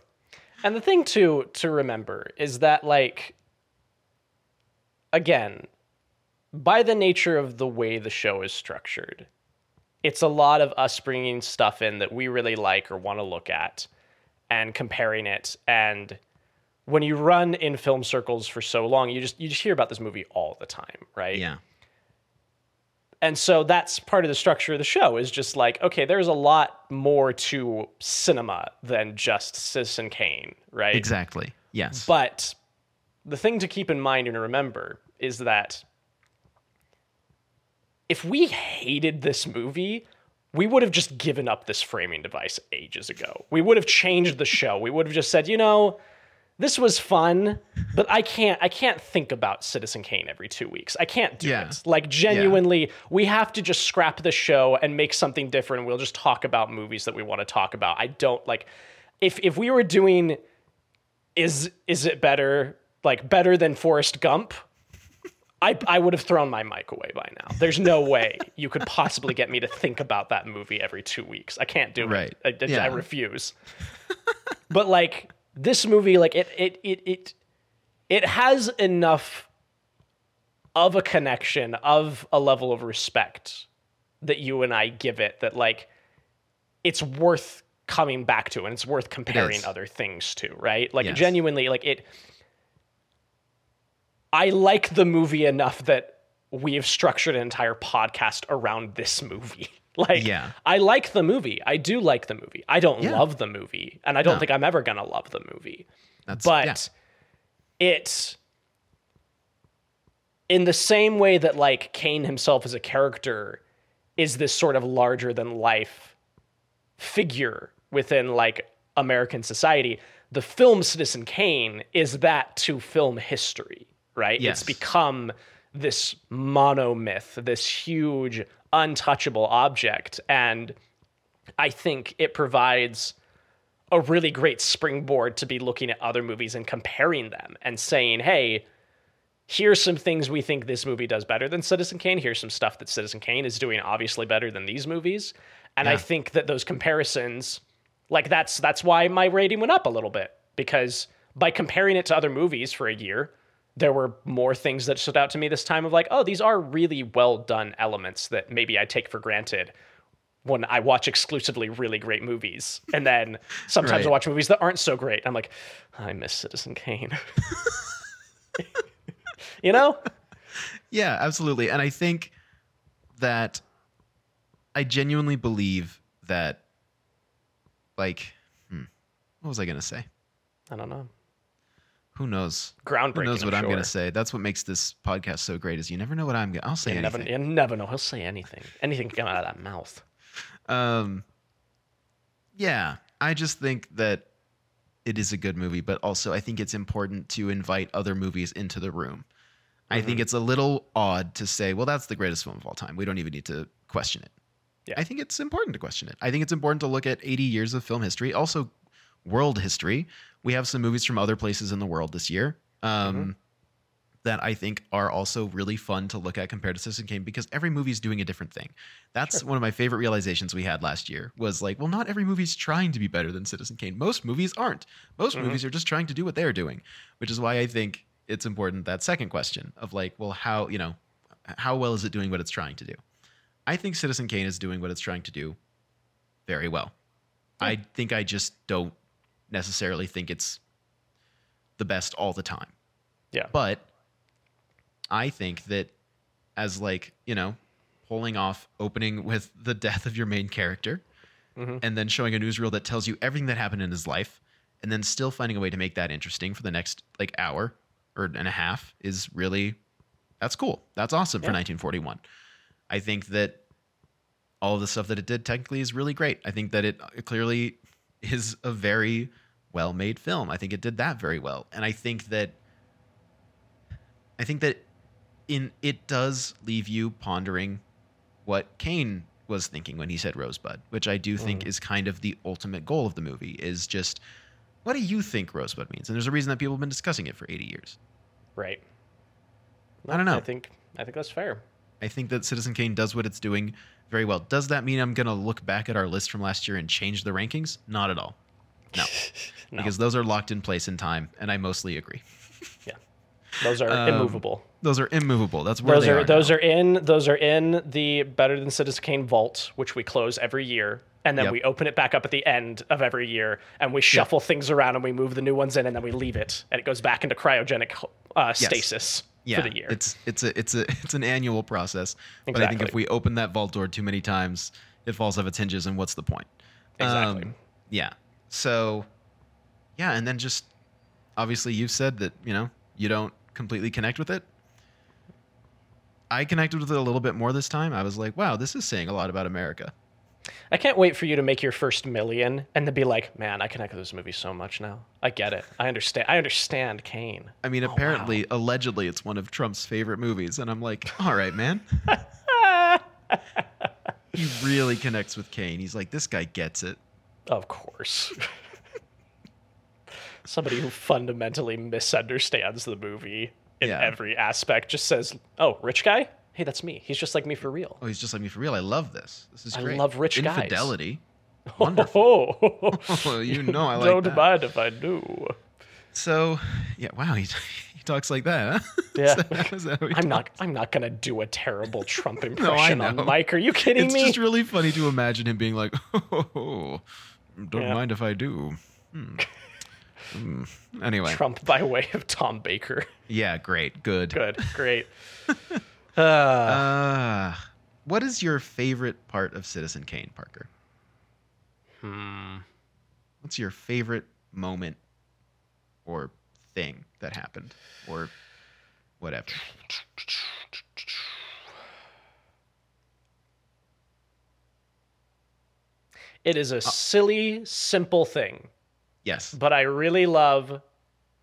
And the thing to to remember is that like again, by the nature of the way the show is structured, it's a lot of us bringing stuff in that we really like or want to look at and comparing it and when you run in film circles for so long, you just you just hear about this movie all the time, right? yeah. And so that's part of the structure of the show is just like, okay, there's a lot more to cinema than just Citizen Kane, right? Exactly. Yes. But the thing to keep in mind and remember is that if we hated this movie, we would have just given up this framing device ages ago. We would have changed the show. We would have just said, you know, this was fun, but I can't I can't think about Citizen Kane every 2 weeks. I can't do Yeah. it. Like genuinely, we have to just scrap the show and make something different. We'll just talk about movies that we want to talk about. I don't like if if we were doing is is it better like better than Forrest Gump? I I would have thrown my mic away by now. There's no way you could possibly get me to think about that movie every two weeks. I can't do Right. it. I, I- Yeah. I refuse. but like this movie, like it it it it it has enough of a connection of a level of respect that you and I give it that like it's worth coming back to and it's worth comparing is. other things to, right? Like Yes. genuinely like it I like the movie enough that we have structured an entire podcast around this movie. Like Yeah. I like the movie. I do like the movie. I don't Yeah. love the movie and I don't No. think I'm ever going to love the movie That's but yeah. it's in the same way that like Kane himself as a character is this sort of larger than life figure within like American society. The film Citizen Kane is that to film history, right? Yes. It's become this monomyth, this huge untouchable object and I think it provides a really great springboard to be looking at other movies and comparing them and saying, hey, here's some things we think this movie does better than Citizen Kane. Here's some stuff that Citizen Kane is doing obviously better than these movies. And I think that those comparisons, like that's that's why my rating went up a little bit because by comparing it to other movies for a year, there were more things that stood out to me this time of like, oh, these are really well done elements that maybe I take for granted when I watch exclusively really great movies. And then sometimes I watch movies that aren't so great. I'm like, I miss Citizen Kane. you know? Yeah, absolutely. And I think that I genuinely believe that, like, hmm, what was I going to say? I don't know. Who knows? Groundbreaking. Who knows what I'm, sure. going to say? That's what makes this podcast so great. Is you never know what I'm going. to I'll say You never, anything. you never know. He'll say anything. Anything can come out of that mouth. Um, yeah, I just think that it is a good movie, but also I think it's important to invite other movies into the room. I Mm-hmm. think it's a little odd to say, well, that's the greatest film of all time. We don't even need to question it. Yeah. I think it's important to question it. I think it's important to look at 80 years of film history, also world history. We have some movies from other places in the world this year. Um, Mm-hmm. That I think are also really fun to look at compared to Citizen Kane because every movie is doing a different thing. That's one of my favorite realizations we had last year was like, well, not every movie's trying to be better than Citizen Kane. Most movies aren't. Most Mhm. movies are just trying to do what they're doing, which is why I think it's important that second question of like, well, how, you know, how well is it doing what it's trying to do? I think Citizen Kane is doing what it's trying to do very well. I think I just don't necessarily think it's the best all the time. Yeah. But I think that as like, you know, pulling off opening with the death of your main character Mhm. and then showing a newsreel that tells you everything that happened in his life and then still finding a way to make that interesting for the next like hour or and a half is really that's cool. That's awesome for 1941. I think that all the stuff that it did technically is really great. I think that it uh, clearly is a very well made film. I think it did that very well. And I think that I think that in it does leave you pondering what Kane was thinking when he said Rosebud, which I do think mm. is kind of the ultimate goal of the movie is just what do you think Rosebud means? And there's a reason that people have been discussing it for 80 years. Right. I don't know. I think I think that's fair. I think that Citizen Kane does what it's doing very well. Does that mean I'm going to look back at our list from last year and change the rankings? Not at all. No, No. because those are locked in place in time, and I mostly agree. Yeah. Those are Um, immovable. Those are immovable. That's where Those they are, are. those now. are in those are in the Better Than Citizen Kane vault, which we close every year, and then Yep. we open it back up at the end of every year, and we shuffle things around and we move the new ones in, and then we leave it, and it goes back into cryogenic uh, stasis yeah, for the year. It's it's a it's a it's an annual process. But I think if we open that vault door too many times, it falls off its hinges, and what's the point? Exactly. Um, yeah. So, yeah, and then just obviously you've said that you know you don't completely connect with it. I connected with it a little bit more this time. I was like, wow, this is saying a lot about America. I can't wait for you to make your first million and to be like, man, I connect with this movie so much now. I get it. I understand. I understand Kane. I mean, Oh, wow. apparently, allegedly, it's one of Trump's favorite movies, and I'm like, all right, man. he really connects with Kane. He's like, this guy gets it. Of course. Somebody who fundamentally misunderstands the movie in Yeah. every aspect just says, "Oh, rich guy? Hey, that's me. He's just like me for real." Oh, he's just like me for real. I love this. This is I great. I love rich guys. Infidelity. Wonderful. Oh, Oh, you know I like don't that. mind if I do. So, yeah, wow, he, he talks like that, huh? Yeah. Is that- is I'm not. I'm not gonna do a terrible Trump impression on. Mike. Are you kidding It's me? It's just really funny to imagine him being like, oh, don't Yeah. mind if I do. Hmm. Hmm. Anyway, Trump by way of Tom Baker. yeah, great, good. Good, great. Uh, Uh, what is your favorite part of Citizen Kane, Parker? hmm. What's your favorite moment or thing that happened or whatever? It is a silly, simple thing, Yes. but I really love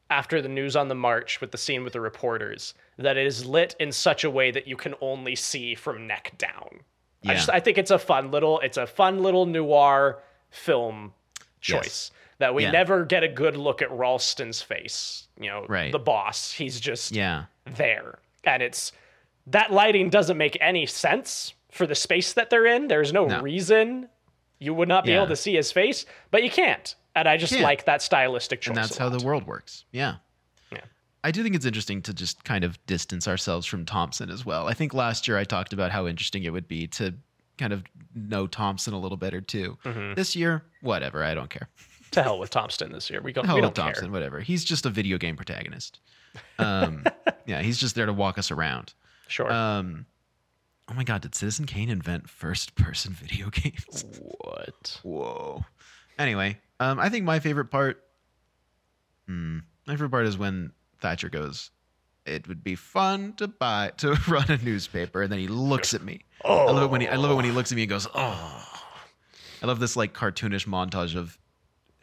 after the news on the march with the scene with the reporters that it is lit in such a way that you can only see from neck down. I Yeah. just I think it's a fun little it's a fun little noir film choice that we Yeah. never get a good look at Rawlston's face. You know, Right. the boss. He's just Yeah. there. And it's that lighting doesn't make any sense for the space that they're in. There's no, No. reason you would not be Yeah. able to see his face, but you can't. And I just like that stylistic choice. and that's how the world works. Yeah. Yeah. I do think it's interesting to just kind of distance ourselves from Thompson as well. I think last year I talked about how interesting it would be to kind of know Thompson a little better too. Mhm. This year, whatever, I don't care. To hell with Thompson this year. We don't. Hell we with Thompson, care. whatever. He's just a video game protagonist. Um, yeah, he's just there to walk us around. Sure. Um, oh my God, did Citizen Kane invent first-person video games? what? Whoa. Anyway, um, I think my favorite part, hmm, my favorite part is when Thatcher goes, "It would be fun to buy to run a newspaper," and then he looks at me. Oh. I love it when he, I love it when he looks at me and goes, "Oh." I love this like cartoonish montage of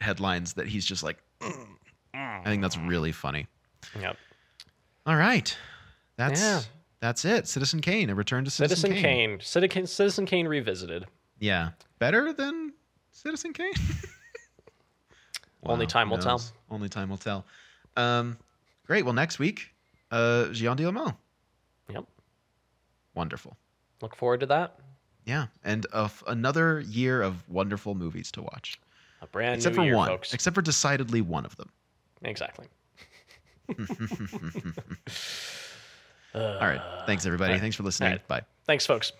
headlines that he's just like. "Mm." I think that's really funny. Yep. All right, that's Yeah. that's it. Citizen Kane, a return to Citizen, Kane. Citizen Kane. Citizen, Citizen Kane revisited. Yeah, better than Citizen Kane. Only time will tell. knows? Only time will tell. Um, great. Well, next week, uh, Jeanne Dielman. Yep. Wonderful. Look forward to that. Yeah, and of another year of wonderful movies to watch. A brand Except new for year, one. folks. Except for decidedly one of them. exactly. All right. Thanks, everybody. all right. Thanks for listening. All right. Bye. Thanks, folks.